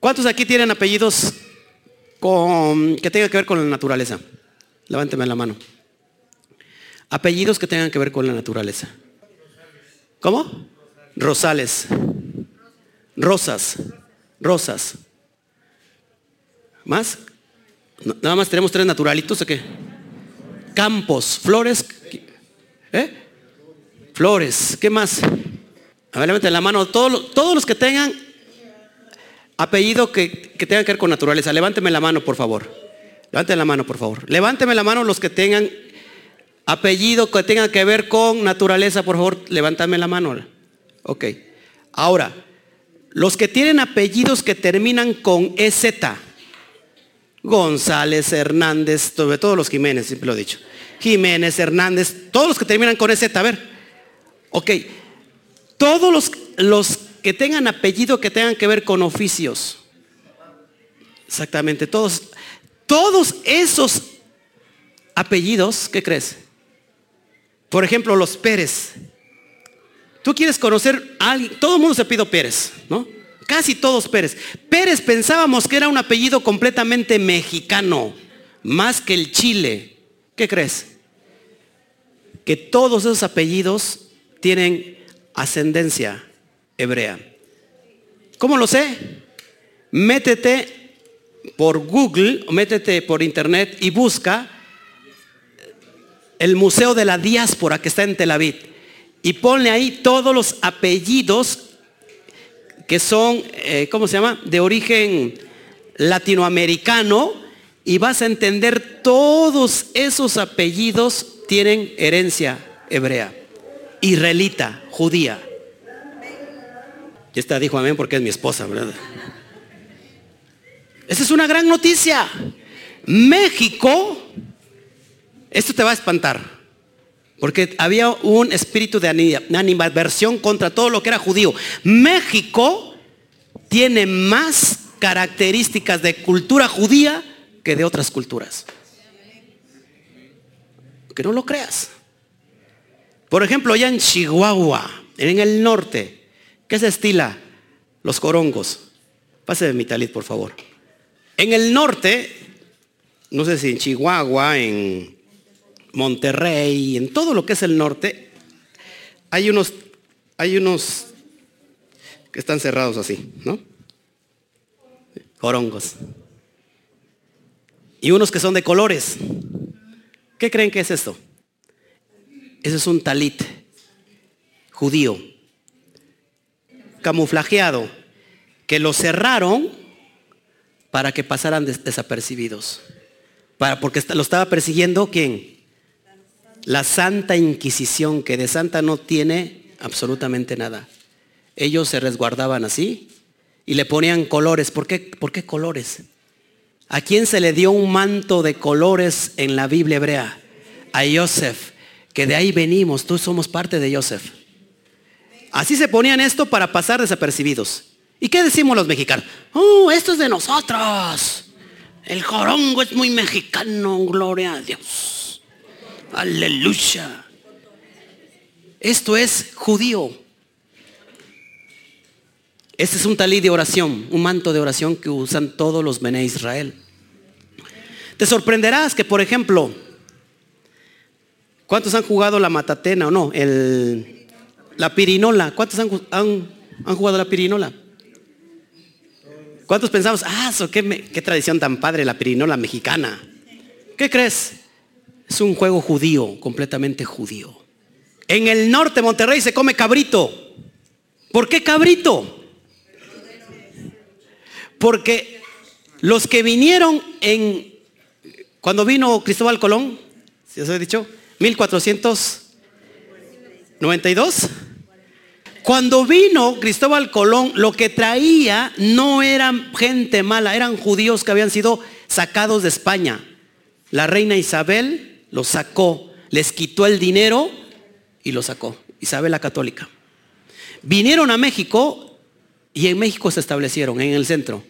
Speaker 2: ¿Cuántos aquí tienen apellidos con, que tengan que ver con la naturaleza? Levánteme la mano. Apellidos que tengan que ver con la naturaleza. ¿Cómo? Rosales. Rosas. Rosas. ¿Más? Nada más tenemos tres naturalitos o qué? Campos, flores. ¿Eh? Flores. ¿Qué más? A ver, levanten la mano. Todos, todos los que tengan apellido que, que tengan que ver con naturaleza. Levánteme la mano, por favor. Levanten la mano, por favor. Levánteme la mano los que tengan apellido que tengan que ver con naturaleza, por favor, levántame la mano. Ok. Ahora, los que tienen apellidos que terminan con EZ, González, Hernández, sobre todos los Jiménez, siempre lo he dicho. Jiménez, Hernández, todos los que terminan con ese, a ver. Ok, todos los, los que tengan apellido que tengan que ver con oficios. Exactamente, todos, todos esos apellidos, ¿qué crees? Por ejemplo, los Pérez. Tú quieres conocer a alguien, todo el mundo se pide Pérez, ¿no? Casi todos Pérez. Pérez pensábamos que era un apellido completamente mexicano, más que el Chile. ¿Qué crees? Que todos esos apellidos tienen ascendencia hebrea. ¿Cómo lo sé? Métete por Google o métete por internet y busca el Museo de la Diáspora que está en Tel Aviv y ponle ahí todos los apellidos que son, eh, ¿cómo se llama? De origen latinoamericano y vas a entender todos esos apellidos tienen herencia hebrea, israelita, judía. Y esta dijo amén porque es mi esposa, ¿verdad? Esa es una gran noticia. México, esto te va a espantar. Porque había un espíritu de animadversión contra todo lo que era judío. México tiene más características de cultura judía que de otras culturas. Que no lo creas. Por ejemplo, allá en Chihuahua, en el norte, ¿qué se estila? Los corongos. Pase mi talit, por favor. En el norte, no sé si en Chihuahua, en Monterrey, en todo lo que es el norte, hay unos, hay unos que están cerrados así, ¿no? Corongos. Y unos que son de colores. ¿Qué creen que es esto? Ese es un talit judío, camuflajeado, que lo cerraron para que pasaran desapercibidos. Para, porque lo estaba persiguiendo quién? La Santa Inquisición, que de santa no tiene absolutamente nada. Ellos se resguardaban así y le ponían colores. ¿Por qué, ¿Por qué colores? ¿A quién se le dio un manto de colores en la Biblia hebrea? A Joseph, que de ahí venimos, tú somos parte de Joseph. Así se ponían esto para pasar desapercibidos. ¿Y qué decimos los mexicanos? Oh, esto es de nosotros. El jorongo es muy mexicano, gloria a Dios. Aleluya. Esto es judío. Este es un talí de oración, un manto de oración que usan todos los Bene Israel. Te sorprenderás que, por ejemplo, ¿cuántos han jugado la matatena o no? El, la pirinola. ¿Cuántos han, han, jugado la pirinola? ¿Cuántos pensamos, ah, qué, qué tradición tan padre la pirinola mexicana? ¿Qué crees? Es un juego judío, completamente judío. En el norte Monterrey se come cabrito. ¿Por qué cabrito? Porque los que vinieron en, cuando vino Cristóbal Colón, si os he dicho, 1492, cuando vino Cristóbal Colón, lo que traía no eran gente mala, eran judíos que habían sido sacados de España. La reina Isabel los sacó, les quitó el dinero y lo sacó. Isabel la Católica. Vinieron a México y en México se establecieron, en el centro.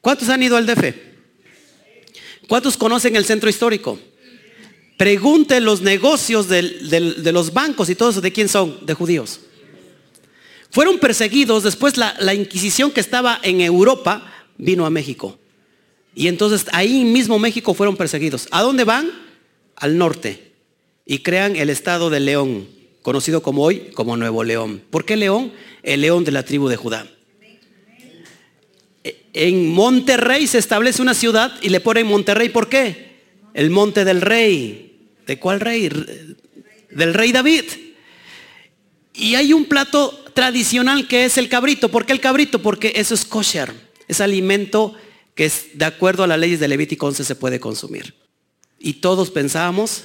Speaker 2: ¿Cuántos han ido al DF? ¿Cuántos conocen el centro histórico? Pregunte los negocios de los bancos y todo eso, ¿de quién son? De judíos. Fueron perseguidos, después la, la Inquisición que estaba en Europa vino a México. Y entonces ahí mismo México fueron perseguidos. ¿A dónde van? al norte y crean el estado de León, conocido como hoy como Nuevo León. ¿Por qué León? El león de la tribu de Judá. En Monterrey se establece una ciudad y le ponen Monterrey. ¿Por qué? El monte del rey. ¿De cuál rey? Del rey David. Y hay un plato tradicional que es el cabrito. ¿Por qué el cabrito? Porque eso es kosher. Es alimento que es, de acuerdo a las leyes de Levítico 11 se puede consumir y todos pensábamos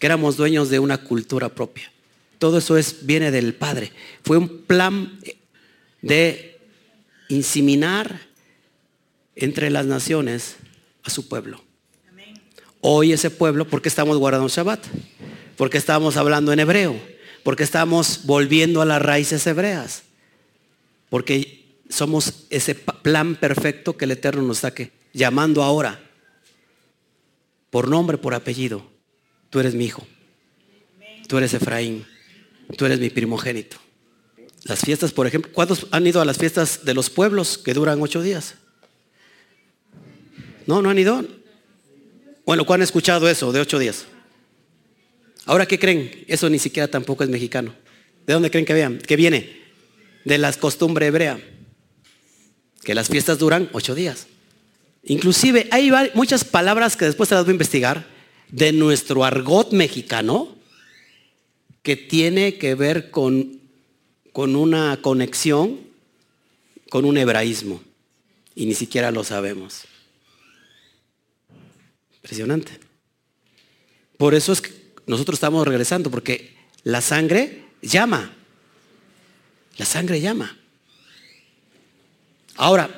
Speaker 2: que éramos dueños de una cultura propia. Todo eso es, viene del Padre. Fue un plan de inseminar entre las naciones a su pueblo. Hoy ese pueblo, ¿por qué estamos guardando Shabbat? Porque estamos hablando en hebreo, porque estamos volviendo a las raíces hebreas, porque somos ese plan perfecto que el Eterno nos está llamando ahora, por nombre, por apellido. Tú eres mi hijo, tú eres Efraín, tú eres mi primogénito. Las fiestas, por ejemplo, ¿cuántos han ido a las fiestas de los pueblos que duran ocho días? No, no han ido. Bueno, ¿cuándo han escuchado eso de ocho días? Ahora, ¿qué creen? Eso ni siquiera tampoco es mexicano. ¿De dónde creen que vean? Que viene de la costumbre hebrea. Que las fiestas duran ocho días. Inclusive hay muchas palabras que después se las voy a investigar de nuestro argot mexicano que tiene que ver con, con una conexión con un hebraísmo. Y ni siquiera lo sabemos. Impresionante. Por eso es que nosotros estamos regresando, porque la sangre llama. La sangre llama. Ahora,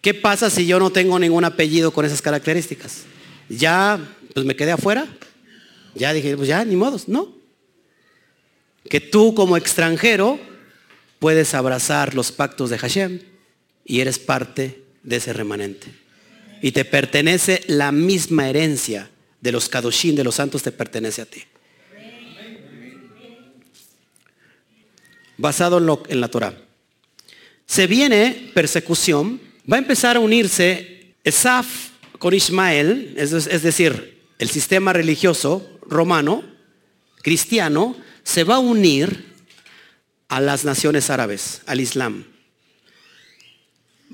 Speaker 2: ¿qué pasa si yo no tengo ningún apellido con esas características? Ya, pues me quedé afuera. Ya dije, pues ya, ni modos, no. Que tú como extranjero puedes abrazar los pactos de Hashem y eres parte de ese remanente. Y te pertenece la misma herencia de los Kadoshim, de los santos, te pertenece a ti. Basado en, lo, en la Torah. Se viene persecución, va a empezar a unirse Esaf con Ismael, es, es decir, el sistema religioso romano, cristiano, se va a unir a las naciones árabes, al Islam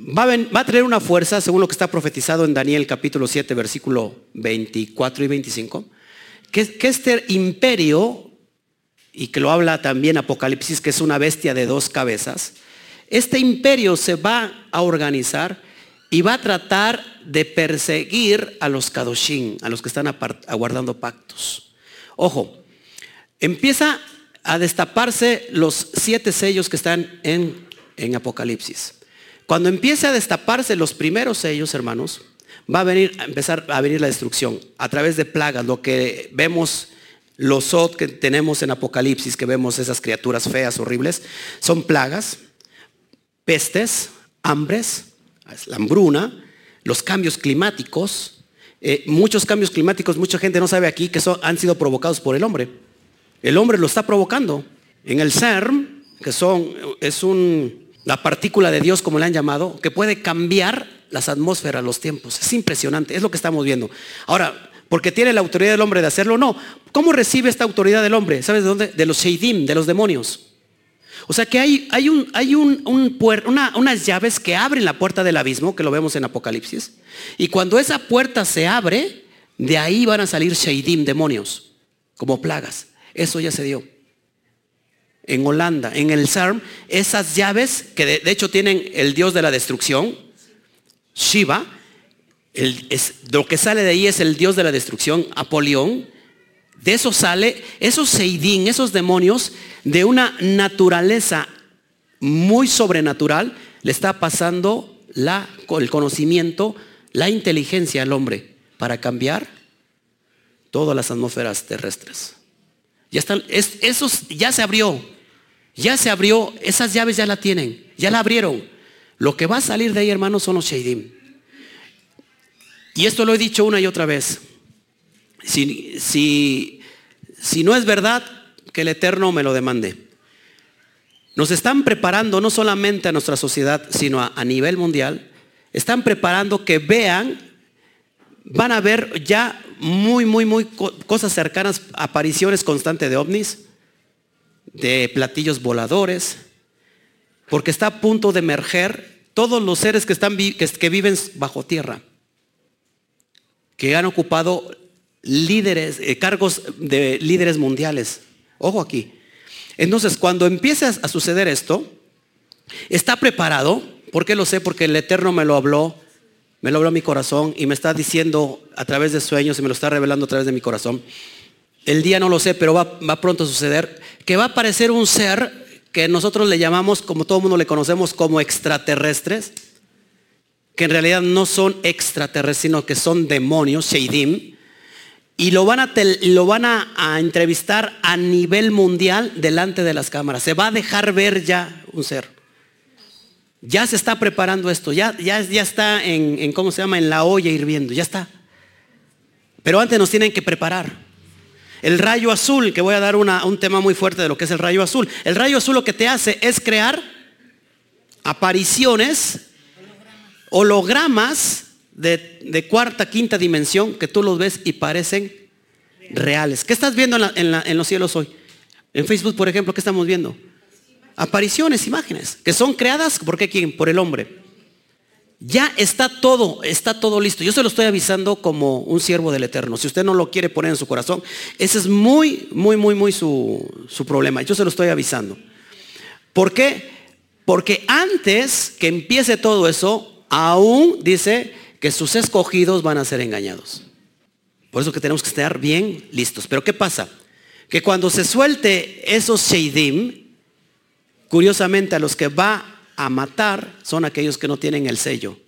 Speaker 2: va a, tener una fuerza, según lo que está profetizado en Daniel capítulo 7, versículo 24 y 25, que, este imperio, y que lo habla también Apocalipsis, que es una bestia de dos cabezas, este imperio se va a organizar y va a tratar de perseguir a los Kadoshim, a los que están aguardando pactos. Ojo, empieza a destaparse los siete sellos que están en Apocalipsis. Cuando empiece a destaparse los primeros sellos, hermanos, va a venir a empezar a venir la destrucción a través de plagas, lo que vemos los Sot que tenemos en Apocalipsis, que vemos esas criaturas feas, horribles, son plagas, pestes, hambres, la hambruna, los cambios climáticos, eh, muchos cambios climáticos, mucha gente no sabe aquí que son, han sido provocados por el hombre. El hombre lo está provocando. En el CERM, que son, es un la partícula de Dios, como le han llamado, que puede cambiar las atmósferas, los tiempos. Es impresionante, es lo que estamos viendo. Ahora, porque tiene la autoridad del hombre de hacerlo, no. ¿Cómo recibe esta autoridad del hombre? ¿Sabes de dónde? De los Sheidim, de los demonios. O sea que hay, hay, un, hay un, unas llaves que abren la puerta del abismo, que lo vemos en Apocalipsis. Y cuando esa puerta se abre, de ahí van a salir Sheidim, demonios, como plagas. Eso ya se dio en Holanda, en el SARM, esas llaves que de, hecho tienen el dios de la destrucción, Shiva, lo que sale de ahí es el dios de la destrucción, Apolión, de eso sale, esos seidín, esos demonios, de una naturaleza muy sobrenatural, le está pasando la, el conocimiento, la inteligencia al hombre para cambiar todas las atmósferas terrestres. Ya están, eso ya se abrió. Ya se abrió, esas llaves ya la tienen, ya la abrieron. Lo que va a salir de ahí, hermanos, son los Sheidim. Y esto lo he dicho una y otra vez. Si, si, si no es verdad, que el Eterno me lo demande. Nos están preparando no solamente a nuestra sociedad, sino a, a nivel mundial. Están preparando que vean, van a ver ya muy, muy, muy cosas cercanas, apariciones constantes de ovnis de platillos voladores, porque está a punto de emerger todos los seres que, están, que, viven bajo tierra, que han ocupado líderes, eh, cargos de líderes mundiales. Ojo aquí. Entonces, cuando empiece a suceder esto, está preparado, ¿por qué lo sé? Porque el Eterno me lo habló, me lo habló a mi corazón y me está diciendo a través de sueños y me lo está revelando a través de mi corazón. El día no lo sé, pero va, va pronto a suceder que va a aparecer un ser que nosotros le llamamos, como todo el mundo le conocemos, como extraterrestres, que en realidad no son extraterrestres, sino que son demonios, Sheidim, y lo van, a, lo van a, entrevistar a nivel mundial delante de las cámaras. Se va a dejar ver ya un ser. Ya se está preparando esto, ya, ya, ya está en, en, ¿cómo se llama? En la olla hirviendo, ya está. Pero antes nos tienen que preparar. El rayo azul, que voy a dar un tema muy fuerte de lo que es el rayo azul. El rayo azul lo que te hace es crear apariciones, hologramas de, cuarta, quinta dimensión que tú los ves y parecen reales. ¿Qué estás viendo en, en, los cielos hoy? En Facebook, por ejemplo, ¿qué estamos viendo? Apariciones, imágenes, que son creadas por qué quién? Por el hombre. Ya está todo, está todo listo. Yo se lo estoy avisando como un siervo del Eterno. Si usted no lo quiere poner en su corazón, ese es muy, muy, muy, muy su, problema. Yo se lo estoy avisando. ¿Por qué? Porque antes que empiece todo eso, aún dice que sus escogidos van a ser engañados. Por eso que tenemos que estar bien listos. Pero ¿qué pasa? Que cuando se suelte esos Sheidim, curiosamente a los que va a matar son aquellos que no tienen el sello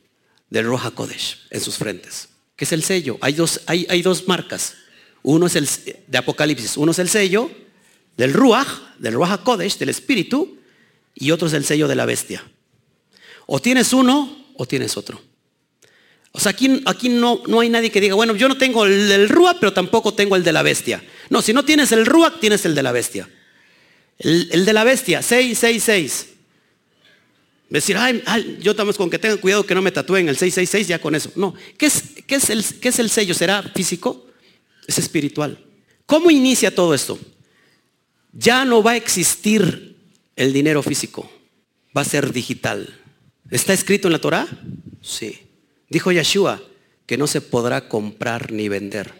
Speaker 2: del Roja Kodesh en sus frentes. ¿Qué es el sello? Hay dos, hay, hay dos marcas. Uno es el de Apocalipsis. Uno es el sello del Ruach, del Roja Kodesh, del Espíritu, y otro es el sello de la bestia. O tienes uno o tienes otro. O sea, aquí, aquí no, no hay nadie que diga, bueno, yo no tengo el del Ruach, pero tampoco tengo el de la bestia. No, si no tienes el Ruach, tienes el de la bestia. El, el de la bestia, 666. Decir, ay, ay, yo también con que tengan cuidado que no me tatúen el 666, ya con eso. No, ¿qué es, qué es, el, qué es el sello? ¿Será físico? Es espiritual. ¿Cómo inicia todo esto? Ya no va a existir el dinero físico, va a ser digital. ¿Está escrito en la Torah? Sí. Dijo Yeshua que no se podrá comprar ni vender.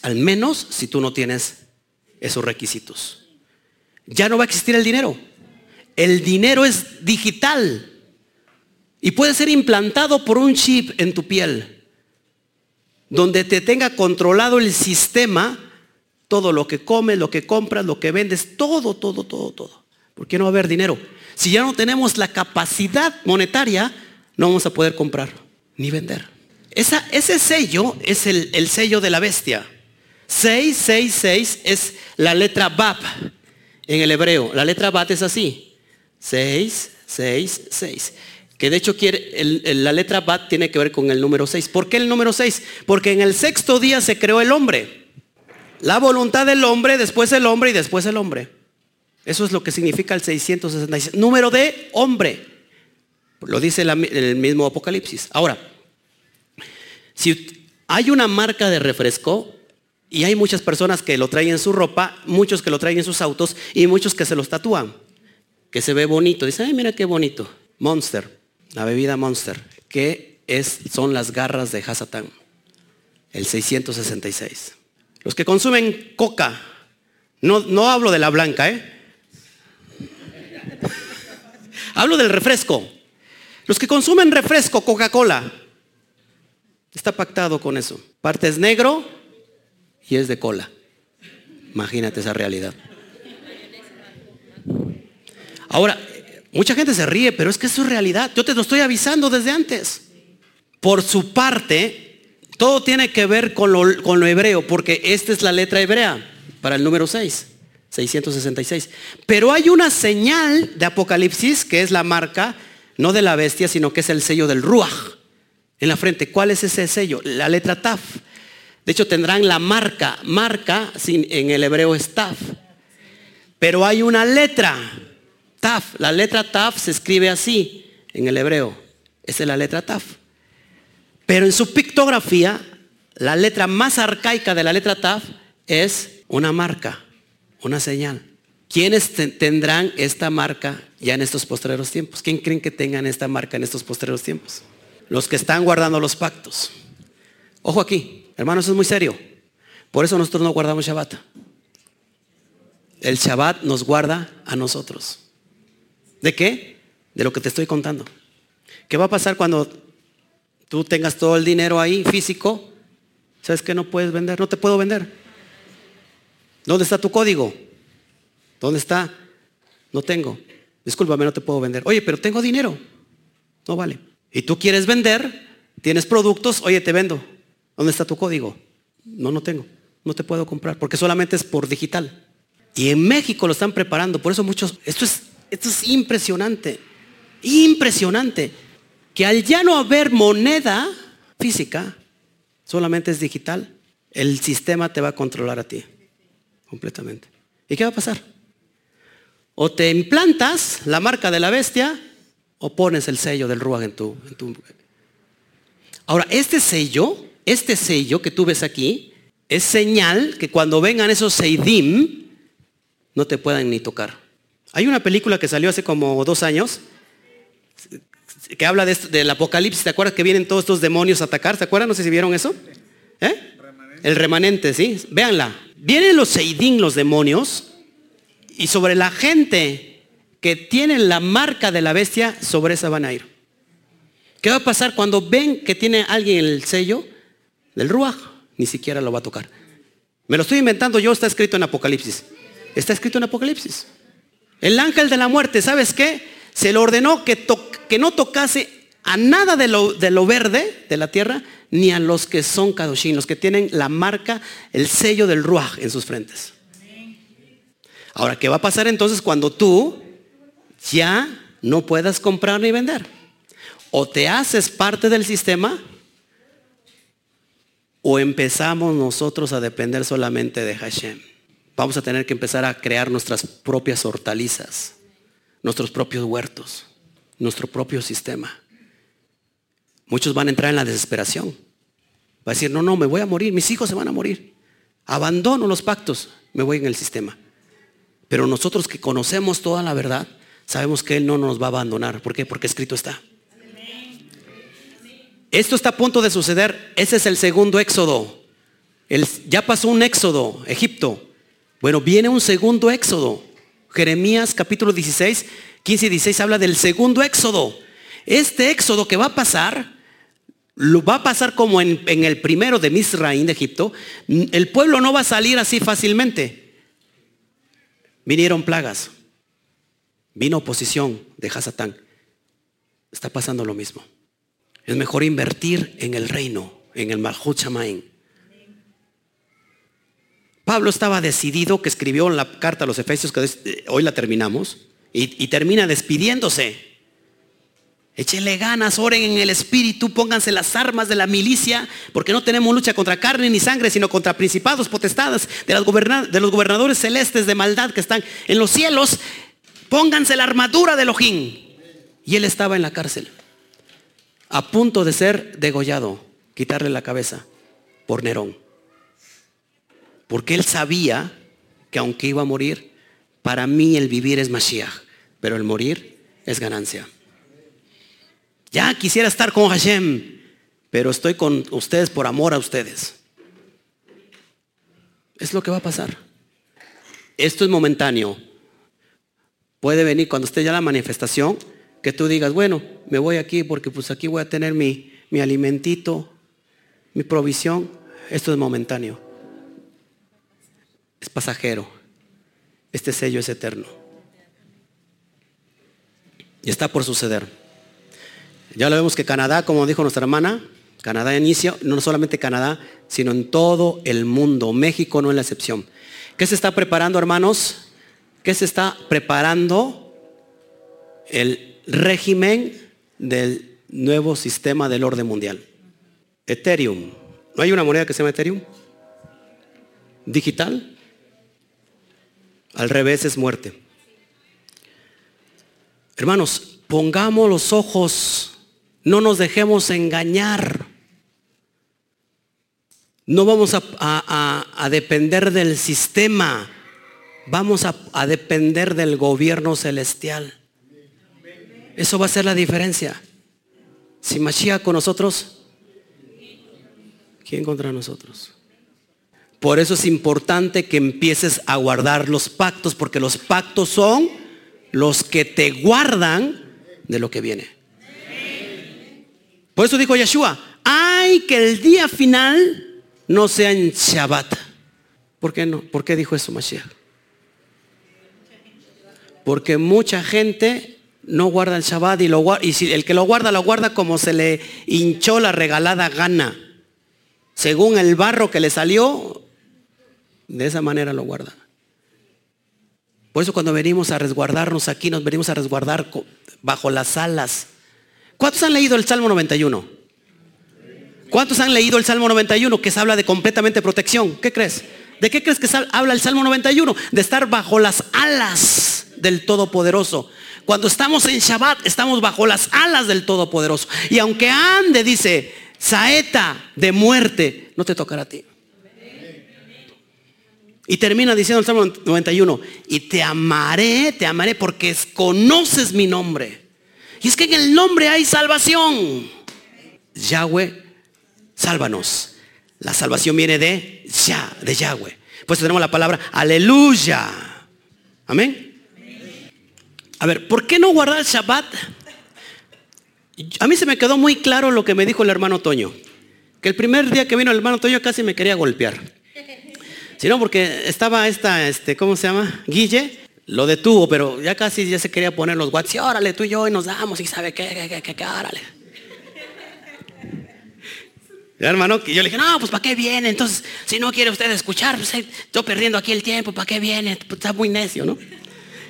Speaker 2: Al menos si tú no tienes esos requisitos. Ya no va a existir el dinero. El dinero es digital y puede ser implantado por un chip en tu piel, donde te tenga controlado el sistema, todo lo que comes, lo que compras, lo que vendes, todo, todo, todo, todo. ¿Por qué no va a haber dinero? Si ya no tenemos la capacidad monetaria, no vamos a poder comprar ni vender. Esa, ese sello es el, el, sello de la bestia. 666 es la letra BAP en el hebreo. La letra BAP es así. 6, 6, 6. Que de hecho quiere, la letra Bat tiene que ver con el número 6. ¿Por qué el número 6? Porque en el sexto día se creó el hombre. La voluntad del hombre, después el hombre y después el hombre. Eso es lo que significa el 666. Número de hombre. Lo dice el mismo Apocalipsis. Ahora, si hay una marca de refresco, y hay muchas personas que lo traen en su ropa, muchos que lo traen en sus autos y muchos que se los tatúan que se ve bonito. Dice, ay, mira qué bonito. Monster, la bebida Monster, que es, son las garras de Hasatán, el 666. Los que consumen coca, no, no hablo de la blanca, ¿eh? hablo del refresco. Los que consumen refresco, Coca-Cola, está pactado con eso. Parte es negro y es de cola. Imagínate esa realidad. Ahora, mucha gente se ríe, pero es que es realidad. Yo te lo estoy avisando desde antes. Por su parte, todo tiene que ver con lo, con lo hebreo, porque esta es la letra hebrea para el número 6, 666. Pero hay una señal de Apocalipsis que es la marca, no de la bestia, sino que es el sello del Ruach en la frente. ¿Cuál es ese sello? La letra Taf. De hecho, tendrán la marca. Marca en el hebreo es Taf. Pero hay una letra Taf. La letra Taf se escribe así en el hebreo. Esa es la letra Taf. Pero en su pictografía, la letra más arcaica de la letra Taf es una marca, una señal. ¿Quiénes tendrán esta marca ya en estos postreros tiempos? ¿Quién creen que tengan esta marca en estos postreros tiempos? Los que están guardando los pactos. Ojo aquí, hermanos, es muy serio. Por eso nosotros no guardamos Shabbat. El Shabbat nos guarda a nosotros. ¿De qué? De lo que te estoy contando. ¿Qué va a pasar cuando tú tengas todo el dinero ahí físico? ¿Sabes que no puedes vender? No te puedo vender. ¿Dónde está tu código? ¿Dónde está? No tengo. Discúlpame, no te puedo vender. Oye, pero tengo dinero. No vale. Y tú quieres vender, tienes productos, oye, te vendo. ¿Dónde está tu código? No, no tengo. No te puedo comprar porque solamente es por digital. Y en México lo están preparando. Por eso muchos, esto es, esto es impresionante. Impresionante. Que al ya no haber moneda física, solamente es digital, el sistema te va a controlar a ti completamente. ¿Y qué va a pasar? O te implantas la marca de la bestia o pones el sello del Ruach en tu, en tu... Ahora, este sello, este sello que tú ves aquí, es señal que cuando vengan esos Seidim, no te puedan ni tocar. Hay una película que salió hace como dos años, que habla de del apocalipsis, ¿te acuerdas que vienen todos estos demonios a atacar? ¿Se acuerdan? No sé si vieron eso. ¿Eh? El remanente, ¿sí? Véanla. Vienen los Seidim, los demonios, y sobre la gente que tiene la marca de la bestia, sobre esa van a ir. ¿Qué va a pasar cuando ven que tiene alguien el sello del Ruach? Ni siquiera lo va a tocar. Me lo estoy inventando yo, está escrito en Apocalipsis. Está escrito en Apocalipsis. El ángel de la muerte, ¿sabes qué? Se le ordenó que, no tocase a nada de lo, de lo, verde de la tierra, ni a los que son Kadoshim, los que tienen la marca, el sello del Ruach en sus frentes. Ahora, ¿qué va a pasar entonces cuando tú ya no puedas comprar ni vender? O te haces parte del sistema o empezamos nosotros a depender solamente de Hashem. Vamos a tener que empezar a crear nuestras propias hortalizas, nuestros propios huertos, nuestro propio sistema. Muchos van a entrar en la desesperación. Va a decir, no, no, me voy a morir, mis hijos se van a morir. Abandono los pactos, me voy en el sistema. Pero nosotros que conocemos toda la verdad, sabemos que Él no nos va a abandonar. ¿Por qué? Porque escrito está. Esto está a punto de suceder. Ese es el segundo éxodo. ya pasó un éxodo, Egipto. Bueno, viene un segundo éxodo. Jeremías capítulo 16, 15 y 16 habla del segundo éxodo. Este éxodo que va a pasar, lo va a pasar como en, el primero de Misraín de Egipto. El pueblo no va a salir así fácilmente. Vinieron plagas. Vino oposición de Hasatán. Está pasando lo mismo. Es mejor invertir en el reino, en el Malhut Shamaim. Pablo estaba decidido que escribió en la carta a los Efesios, que eh, hoy la terminamos, y, termina despidiéndose. Échenle ganas, oren en el Espíritu, pónganse las armas de la milicia, porque no tenemos lucha contra carne ni sangre, sino contra principados, potestades, de, de los gobernadores celestes de maldad que están en los cielos. Pónganse la armadura de Elohim. Y él estaba en la cárcel, a punto de ser degollado, quitarle la cabeza por Nerón. Porque él sabía que aunque iba a morir, para mí el vivir es Mashiach, pero el morir es ganancia. Ya quisiera estar con Hashem, pero estoy con ustedes por amor a ustedes. Es lo que va a pasar. Esto es momentáneo. Puede venir cuando esté ya la manifestación, que tú digas, bueno, me voy aquí porque pues aquí voy a tener mi, mi alimentito, mi provisión. Esto es momentáneo. Es pasajero. Este sello es eterno. Y está por suceder. Ya lo vemos que Canadá, como dijo nuestra hermana, Canadá inicia, no solamente Canadá, sino en todo el mundo. México no es la excepción. ¿Qué se está preparando, hermanos? ¿Qué se está preparando? El régimen del nuevo sistema del orden mundial. Ethereum. ¿No hay una moneda que se llama Ethereum? Digital. Al revés es muerte. Hermanos, pongamos los ojos no nos dejemos engañar. No vamos a, depender del sistema. Vamos a, depender del gobierno celestial. Eso va a ser la diferencia. Si Mashiach con nosotros, ¿quién contra nosotros? Por eso es importante que empieces a guardar los pactos, porque los pactos son los que te guardan de lo que viene. Por eso dijo Yeshua, ay que el día final no sea en Shabbat. ¿Por qué no? ¿Por qué dijo eso Mashiach? Porque mucha gente no guarda el Shabbat y, y si el que lo guarda, lo guarda como se le hinchó la regalada gana. Según el barro que le salió, de esa manera lo guarda. Por eso cuando venimos a resguardarnos aquí, nos venimos a resguardar bajo las alas. ¿Cuántos han leído el Salmo 91? ¿Cuántos han leído el Salmo 91 que se habla de completamente protección? ¿Qué crees? ¿De qué crees que habla el Salmo 91? De estar bajo las alas del Todopoderoso. Cuando estamos en Shabbat, estamos bajo las alas del Todopoderoso. Y aunque ande, dice, saeta de muerte, no te tocará a ti. Y termina diciendo el Salmo 91, y te amaré, te amaré porque es- conoces mi nombre. Y es que en el nombre hay salvación. Yahweh, sálvanos. La salvación viene de Ya, de Yahweh. Pues tenemos la palabra aleluya. Amén. A ver, ¿por qué no guardar el Shabbat? A mí se me quedó muy claro lo que me dijo el hermano Toño. Que el primer día que vino el hermano Toño casi me quería golpear. Si no, porque estaba esta, este, ¿cómo se llama? Guille, lo detuvo, pero ya casi ya se quería poner los guantes. Y órale, tú y yo y nos damos y sabe qué, qué, qué, qué, qué, órale. Ya, hermano, yo le dije, no, pues ¿para qué viene? Entonces, si no quiere usted escuchar, pues yo perdiendo aquí el tiempo, ¿para qué viene? Pues, está muy necio, ¿no?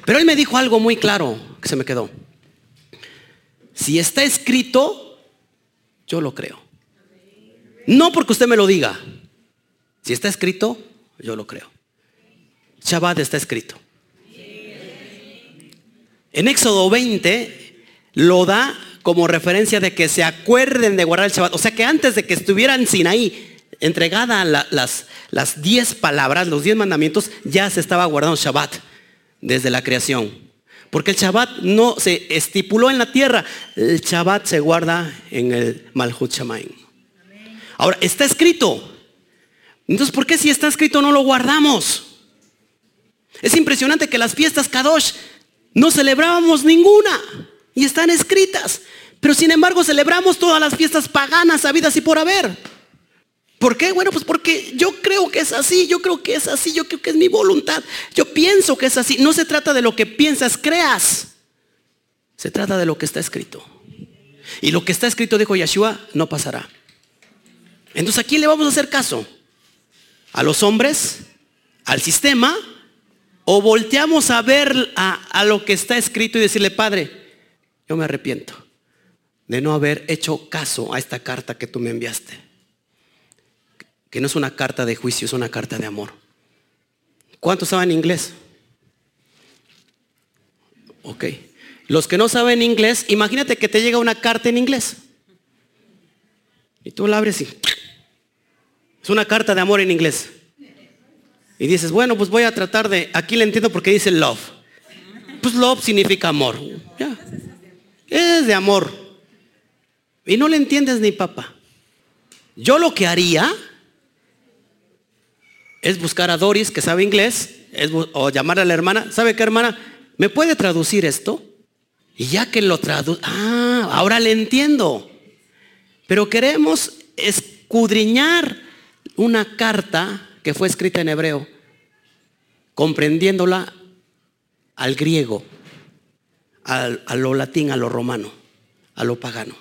Speaker 2: Pero él me dijo algo muy claro que se me quedó. Si está escrito, yo lo creo. No porque usted me lo diga. Si está escrito, yo lo creo. Shabbat está escrito. En Éxodo 20 lo da como referencia de que se acuerden de guardar el Shabbat. O sea que antes de que estuviera en Sinaí entregada la- las, las diez palabras, los diez mandamientos, ya se estaba guardando Shabbat desde la creación. Porque el Shabbat no se estipuló en la tierra, el Shabbat se guarda en el Malhut Shamaim. Ahora, está escrito. Entonces, ¿por qué si está escrito no lo guardamos? Es impresionante que las fiestas Kadosh no celebrábamos ninguna y están escritas. Pero sin embargo celebramos todas las fiestas paganas habidas y por haber. ¿Por qué? Bueno, pues porque yo creo que es así, yo creo que es así, yo creo que es mi voluntad. Yo pienso que es así. No se trata de lo que piensas, creas. Se trata de lo que está escrito. Y lo que está escrito, dijo Yeshua, no pasará. Entonces, ¿a quién le vamos a hacer caso? ¿A los hombres? ¿Al sistema? ¿O volteamos a ver a, lo que está escrito y decirle, Padre, yo me arrepiento de no haber hecho caso a esta carta que tú me enviaste? Que no es una carta de juicio, es una carta de amor. ¿Cuántos saben inglés? Ok. Los que no saben inglés, imagínate que te llega una carta en inglés. Y tú la abres y... Es una carta de amor en inglés. Y dices, bueno, pues voy a tratar de... Aquí le entiendo porque dice love. Pues love significa amor. Es de amor. Y no le entiendes ni papá. Yo lo que haría es buscar a Doris, que sabe inglés, o llamar a la hermana. ¿Sabe qué hermana? ¿Me puede traducir esto? Y ya que lo traduce, ah, ahora le entiendo. Pero queremos escudriñar una carta que fue escrita en hebreo, comprendiéndola al griego, al- a lo latín, a lo romano, a lo pagano.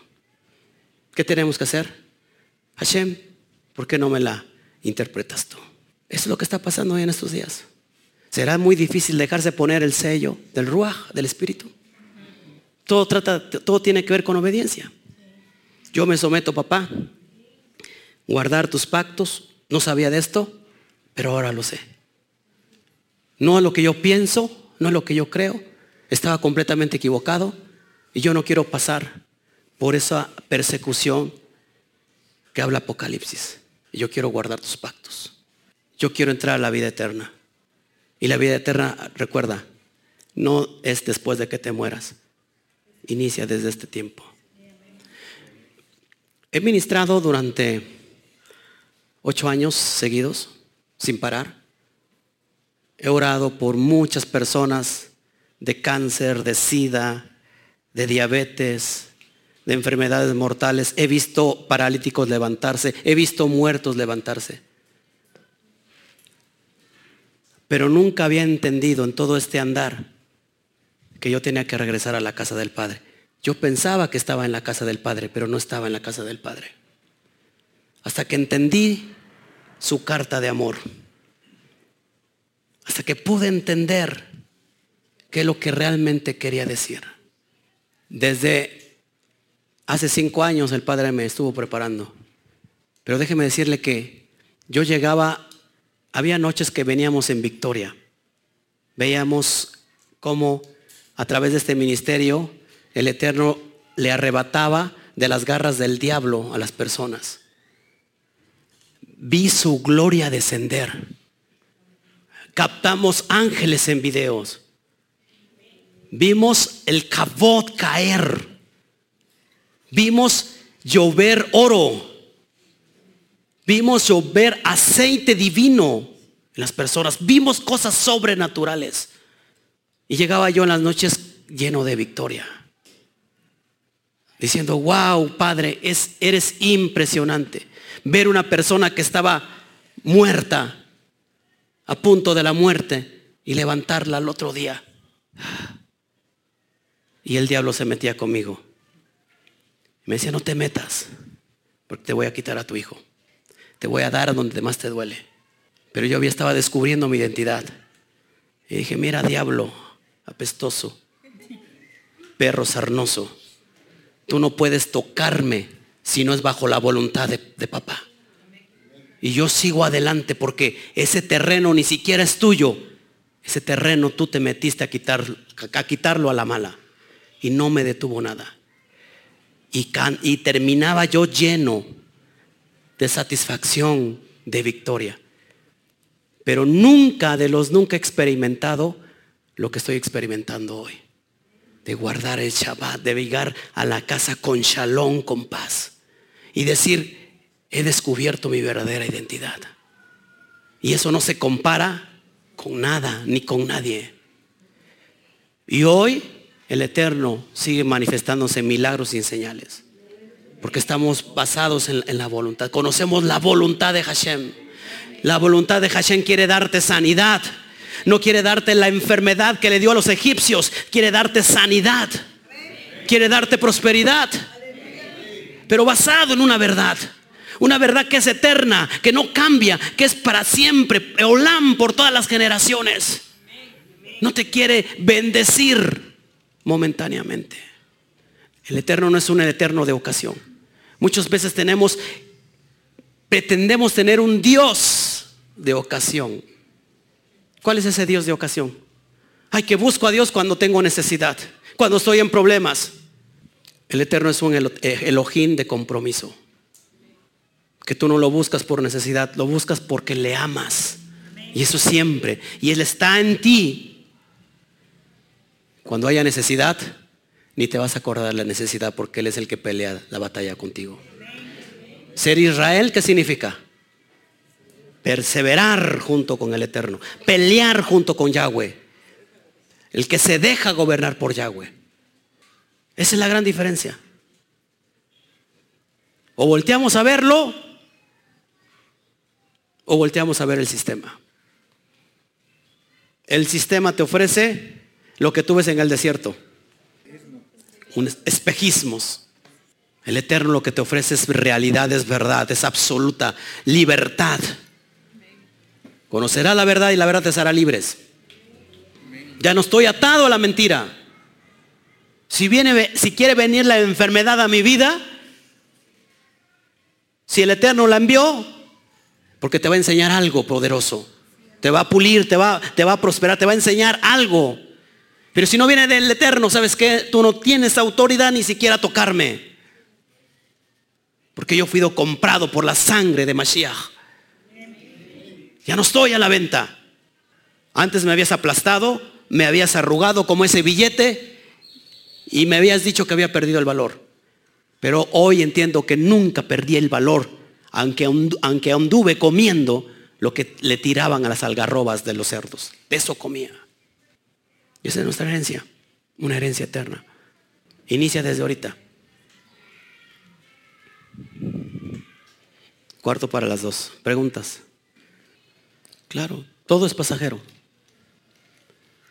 Speaker 2: ¿Qué tenemos que hacer? Hashem, ¿por qué no me la interpretas tú? Eso es lo que está pasando hoy en estos días. Será muy difícil dejarse poner el sello del Ruach, del Espíritu. Todo, trata, todo tiene que ver con obediencia. Yo me someto, papá, guardar tus pactos. No sabía de esto, pero ahora lo sé. No es lo que yo pienso, no es lo que yo creo. Estaba completamente equivocado y yo no quiero pasar por esa persecución que habla Apocalipsis. Yo quiero guardar tus pactos. Yo quiero entrar a la vida eterna. Y la vida eterna, recuerda, no es después de que te mueras. Inicia desde este tiempo. He ministrado durante ocho años seguidos, sin parar. He orado por muchas personas de cáncer, de sida, de diabetes, de enfermedades mortales. He visto paralíticos levantarse, he visto muertos levantarse. Pero nunca había entendido en todo este andar que yo tenía que regresar a la casa del Padre. Yo pensaba que estaba en la casa del Padre, pero no estaba en la casa del Padre. Hasta que entendí su carta de amor. Hasta que pude entender qué es lo que realmente quería decir. Desde hace cinco años el Padre me estuvo preparando. Pero déjeme decirle que yo llegaba, había noches que veníamos en victoria. Veíamos cómo a través de este ministerio el Eterno le arrebataba de las garras del diablo a las personas. Vi su gloria descender. Captamos ángeles en videos. Vimos el cabot caer. Vimos llover oro. Vimos llover aceite divino en las personas. Vimos cosas sobrenaturales. Y llegaba yo en las noches lleno de victoria. Diciendo, wow, Padre, es, eres impresionante. Ver una persona que estaba muerta, a punto de la muerte, y levantarla al otro día. Y el diablo se metía conmigo. Me decía, no te metas, porque te voy a quitar a tu hijo. Te voy a dar a donde más te duele. Pero yo había estaba descubriendo mi identidad. Y dije, mira, diablo, apestoso, perro sarnoso, tú no puedes tocarme si no es bajo la voluntad de, papá. Y yo sigo adelante porque ese terreno ni siquiera es tuyo. Ese terreno tú te metiste a, quitar, a quitarlo a la mala. Y no me detuvo nada. Y terminaba yo lleno de satisfacción, de victoria. Pero nunca de los nunca he experimentado lo que estoy experimentando hoy. De guardar el Shabbat, de llegar a la casa con shalom, con paz. Y decir, he descubierto mi verdadera identidad. Y eso no se compara con nada ni con nadie. Y hoy el Eterno sigue manifestándose en milagros y en señales. Porque estamos basados en, en la voluntad. Conocemos la voluntad de Hashem. La voluntad de Hashem quiere darte sanidad. No quiere darte la enfermedad que le dio a los egipcios. Quiere darte sanidad. Quiere darte prosperidad. Pero basado en una verdad. Una verdad que es eterna, que no cambia, que es para siempre. Olam por todas las generaciones. No te quiere bendecir momentáneamente. El eterno no es un eterno de ocasión. Muchas veces tenemos, pretendemos tener un Dios de ocasión. ¿Cuál es ese Dios de ocasión? Ay, que busco a Dios cuando tengo necesidad, cuando estoy en problemas. El eterno es un eh, Elohim de compromiso. Que tú no lo buscas por necesidad, lo buscas porque le amas. Y eso siempre. Y Él está en ti. Cuando haya necesidad, ni te vas a acordar la necesidad porque Él es el que pelea la batalla contigo. Ser Israel, ¿qué significa? Perseverar junto con el Eterno. Pelear junto con Yahweh. El que se deja gobernar por Yahweh. Esa es la gran diferencia. O volteamos a verlo o volteamos a ver el sistema. El sistema te ofrece lo que tú ves en el desierto. Un es- espejismos. El Eterno lo que te ofrece es realidad, es verdad, es absoluta libertad. Conocerás la verdad y la verdad te hará libres. Ya no estoy atado a la mentira. Si viene, si quiere venir la enfermedad a mi vida, si el Eterno la envió, porque te va a enseñar algo poderoso. Te va a pulir, te va, te va a prosperar, te va a enseñar algo. Pero si no viene del Eterno, ¿sabes qué? Tú no tienes autoridad ni siquiera a tocarme. Porque yo fui comprado por la sangre de Mashiach. Ya no estoy a la venta. Antes me habías aplastado, me habías arrugado como ese billete y me habías dicho que había perdido el valor. Pero hoy entiendo que nunca perdí el valor, aunque, andu- aunque anduve comiendo lo que le tiraban a las algarrobas de los cerdos. De eso comía. Y esa es nuestra herencia, una herencia eterna. Inicia desde ahorita. Cuarto para las dos. Preguntas. Claro, todo es pasajero.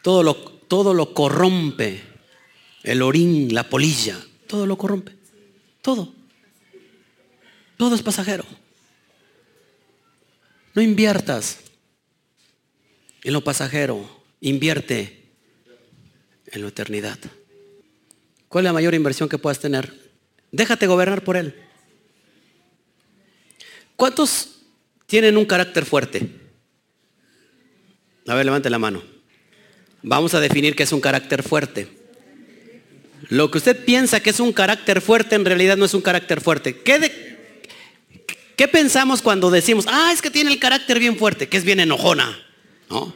Speaker 2: Todo lo, todo lo corrompe. El orín, la polilla, todo lo corrompe. Todo. Todo es pasajero. No inviertas en lo pasajero, invierte en la eternidad. ¿Cuál es la mayor inversión que puedas tener? Déjate gobernar por Él. ¿Cuántos tienen un carácter fuerte? A ver, levante la mano. Vamos a definir qué es un carácter fuerte. Lo que usted piensa que es un carácter fuerte en realidad no es un carácter fuerte. ¿Qué, ¿Qué pensamos cuando decimos, ah, es que tiene el carácter bien fuerte, que es bien enojona? ¿No?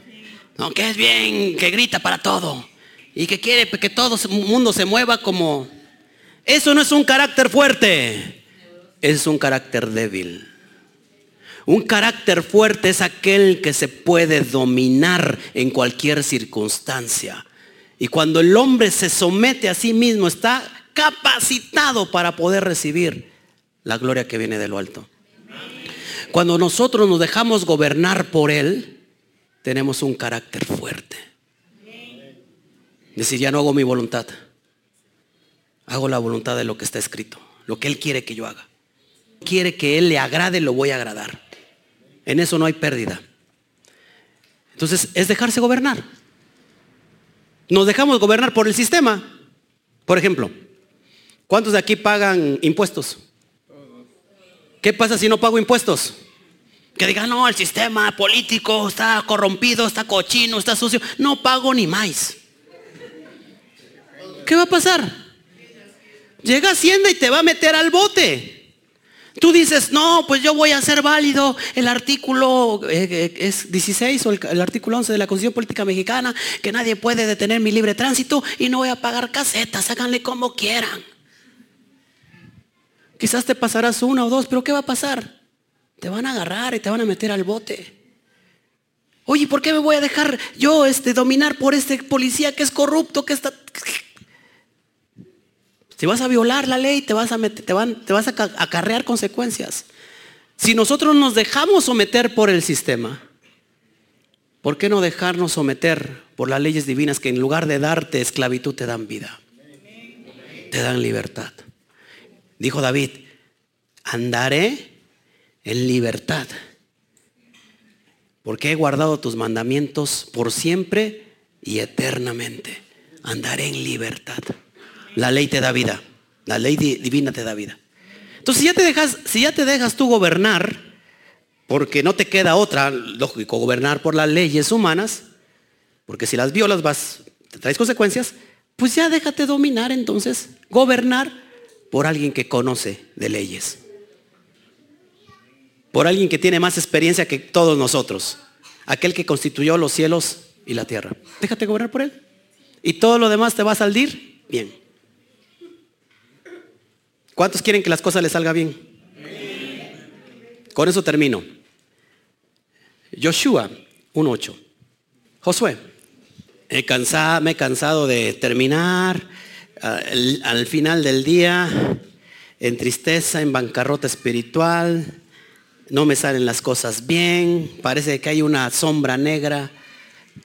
Speaker 2: ¿No? Que es bien, que grita para todo y que quiere que todo el mundo se mueva como... Eso no es un carácter fuerte, es un carácter débil. Un carácter fuerte es aquel que se puede dominar en cualquier circunstancia. Y cuando el hombre se somete a sí mismo, está capacitado para poder recibir la gloria que viene de lo alto. Cuando nosotros nos dejamos gobernar por Él, tenemos un carácter fuerte. Decir, ya no hago mi voluntad. Hago la voluntad de lo que está escrito. Lo que Él quiere que yo haga. Quiere que Él le agrade, lo voy a agradar. En eso no hay pérdida. Entonces es dejarse gobernar. Nos dejamos gobernar por el sistema. Por ejemplo, ¿cuántos de aquí pagan impuestos? ¿Qué pasa si no pago impuestos? Que digan, no, el sistema político está corrompido, está cochino, está sucio. No pago ni más. ¿Qué va a pasar? Llega Hacienda y te va a meter al bote. Tú dices, no, pues yo voy a hacer válido el artículo eh, eh, es 16 o el, artículo 11 de la Constitución Política Mexicana, que nadie puede detener mi libre tránsito y no voy a pagar casetas, háganle como quieran. Quizás te pasarás una o dos, pero ¿qué va a pasar? Te van a agarrar y te van a meter al bote. Oye, ¿por qué me voy a dejar yo este, dominar por este policía que es corrupto, que está... Si vas a violar la ley, te vas a, te van, te vas a acarrear consecuencias. Si nosotros nos dejamos someter por el sistema, ¿por qué no dejarnos someter por las leyes divinas que en lugar de darte esclavitud te dan vida? Te dan libertad. Dijo David, andaré en libertad, porque he guardado tus mandamientos por siempre y eternamente. Andaré en libertad. La ley te da vida. La ley divina te da vida. Entonces, si ya te dejas, si ya te dejas tú gobernar, porque no te queda otra, lógico, gobernar por las leyes humanas, porque si las violas vas, te traes consecuencias, pues ya déjate dominar entonces, gobernar por alguien que conoce de leyes. Por alguien que tiene más experiencia que todos nosotros. Aquel que constituyó los cielos y la tierra. Déjate gobernar por él. Y todo lo demás te va a salir bien. ¿Cuántos quieren que las cosas les salgan bien? Con eso termino. Joshua 1.8. Josué, me he cansado de terminar al, al final del día en tristeza, en bancarrota espiritual. No me salen las cosas bien. Parece que hay una sombra negra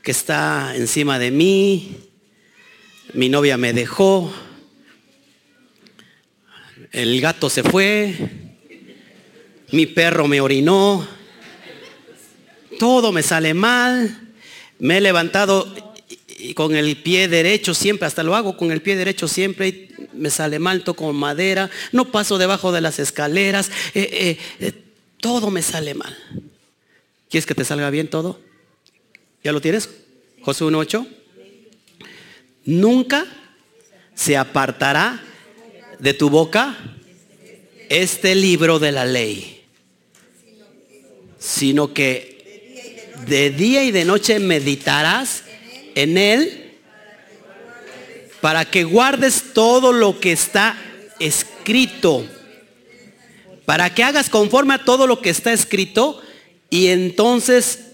Speaker 2: que está encima de mí. Mi novia me dejó el gato se fue, mi perro me orinó, todo me sale mal, me he levantado con el pie derecho siempre, hasta lo hago con el pie derecho siempre y me sale mal, toco madera, no paso debajo de las escaleras, eh, eh, eh, todo me sale mal. ¿Quieres que te salga bien todo? ¿Ya lo tienes? Josué 1.8. Nunca se apartará de tu boca este libro de la ley, sino que de día y de noche meditarás en él para que guardes todo lo que está escrito, para que hagas conforme a todo lo que está escrito y entonces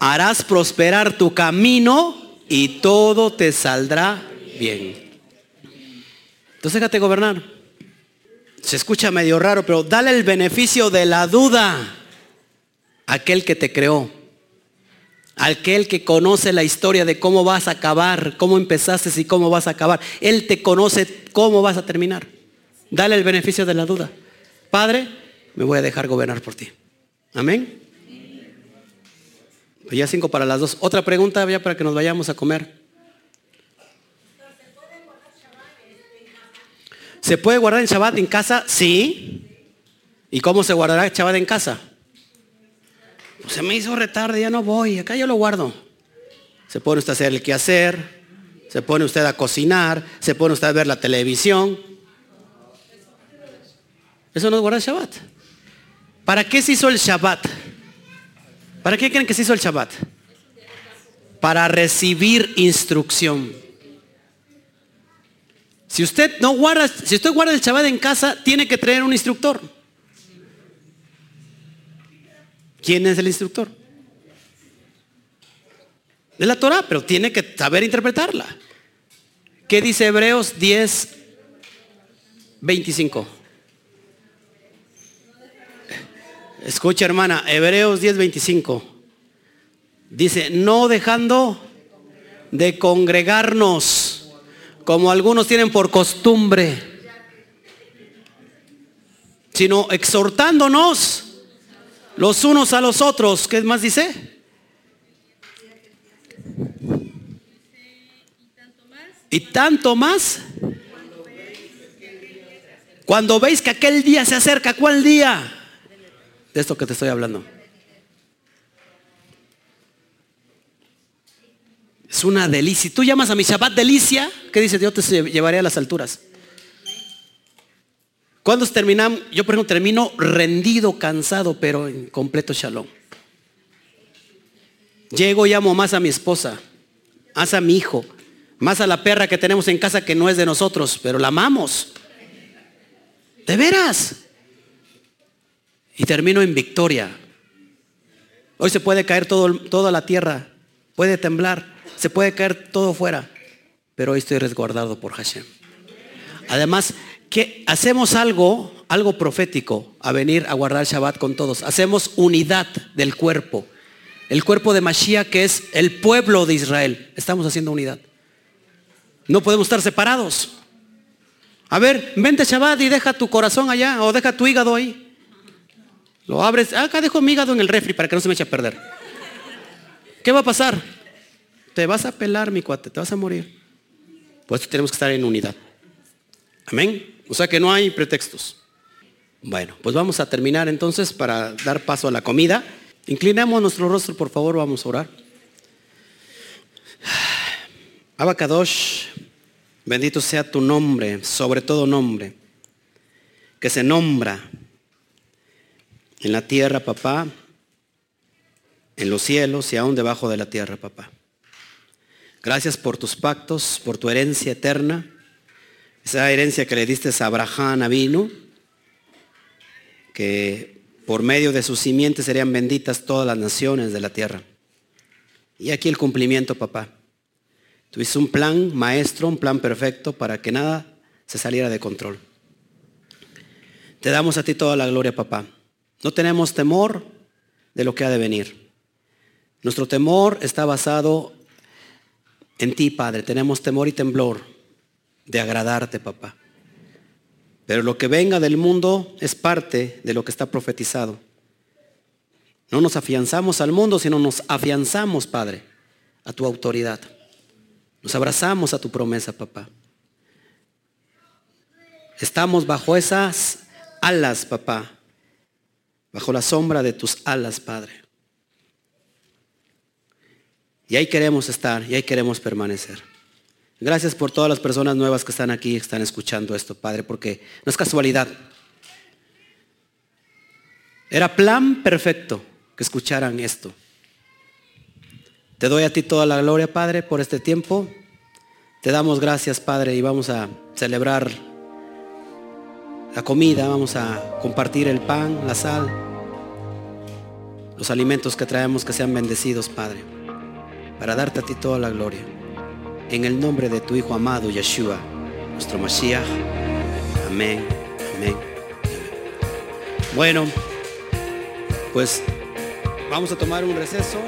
Speaker 2: harás prosperar tu camino y todo te saldrá bien. Entonces déjate gobernar. Se escucha medio raro, pero dale el beneficio de la duda a aquel que te creó. Aquel que conoce la historia de cómo vas a acabar, cómo empezaste y cómo vas a acabar. Él te conoce cómo vas a terminar. Dale el beneficio de la duda. Padre, me voy a dejar gobernar por ti. Amén. Ya cinco para las dos. Otra pregunta ya para que nos vayamos a comer. ¿Se puede guardar en Shabbat en casa? Sí. ¿Y cómo se guardará Shabbat en casa? Pues se me hizo retarde, ya no voy, acá yo lo guardo. Se pone usted a hacer el quehacer, se pone usted a cocinar, se pone usted a ver la televisión. Eso no es guardar Shabbat. ¿Para qué se hizo el Shabbat? ¿Para qué creen que se hizo el Shabbat? Para recibir instrucción. Si usted no guarda, si usted guarda el Shabbat en casa, tiene que traer un instructor. ¿Quién es el instructor? De la Torah, pero tiene que saber interpretarla. ¿Qué dice Hebreos 10, 25? Escucha hermana, Hebreos 10, 25. Dice, no dejando de congregarnos, como algunos tienen por costumbre, sino exhortándonos los unos a los otros. ¿Qué más dice? Y tanto más. Cuando veis que aquel día se acerca, ¿cuál día? de esto que te estoy hablando. Es una delicia. Tú llamas a mi Shabbat delicia, ¿qué dice? Dios te llevaré a las alturas. Cuando terminamos? Yo por ejemplo termino rendido, cansado, pero en completo shalom. Llego y amo más a mi esposa, más a mi hijo, más a la perra que tenemos en casa que no es de nosotros, pero la amamos. De veras y termino en victoria. Hoy se puede caer todo, toda la tierra, puede temblar, se puede caer todo fuera, pero hoy estoy resguardado por Hashem. Además, que hacemos algo, algo profético, a venir a guardar Shabbat con todos. Hacemos unidad del cuerpo. El cuerpo de Mashiach, que es el pueblo de Israel. Estamos haciendo unidad. No podemos estar separados. A ver, vente Shabbat y deja tu corazón allá o deja tu hígado ahí. Lo abres, acá dejo mi hígado en el refri para que no se me eche a perder. ¿Qué va a pasar? Te vas a pelar, mi cuate, te vas a morir. Pues tenemos que estar en unidad. Amén. O sea que no hay pretextos. Bueno, pues vamos a terminar entonces para dar paso a la comida. Inclinamos nuestro rostro, por favor, vamos a orar. Abacadosh, bendito sea tu nombre, sobre todo nombre, que se nombra en la tierra, papá, en los cielos y aún debajo de la tierra, papá. Gracias por tus pactos, por tu herencia eterna, esa herencia que le diste a Abraham Avinu, que por medio de sus simientes serían benditas todas las naciones de la tierra. Y aquí el cumplimiento, papá. Tuviste un plan maestro, un plan perfecto para que nada se saliera de control. Te damos a ti toda la gloria, papá. No tenemos temor de lo que ha de venir. Nuestro temor está basado en ti, Padre. Tenemos temor y temblor de agradarte, papá. Pero lo que venga del mundo es parte de lo que está profetizado. No nos afianzamos al mundo, sino nos afianzamos, Padre, a tu autoridad. Nos abrazamos a tu promesa, papá. Estamos bajo esas alas, papá, bajo la sombra de tus alas, Padre. Y ahí queremos estar y ahí queremos permanecer. Gracias por todas las personas nuevas que están aquí, que están escuchando esto, Padre, porque no es casualidad. Era plan perfecto que escucharan esto. Te doy a ti toda la gloria, Padre, por este tiempo. Te damos gracias, Padre, y vamos a celebrar la comida, vamos a compartir el pan, la sal, los alimentos que traemos que sean bendecidos, Padre, para darte a ti toda la gloria. En el nombre de tu Hijo amado, Yeshua, nuestro Mashiach. Amén, amén. Bueno, pues vamos a tomar un receso.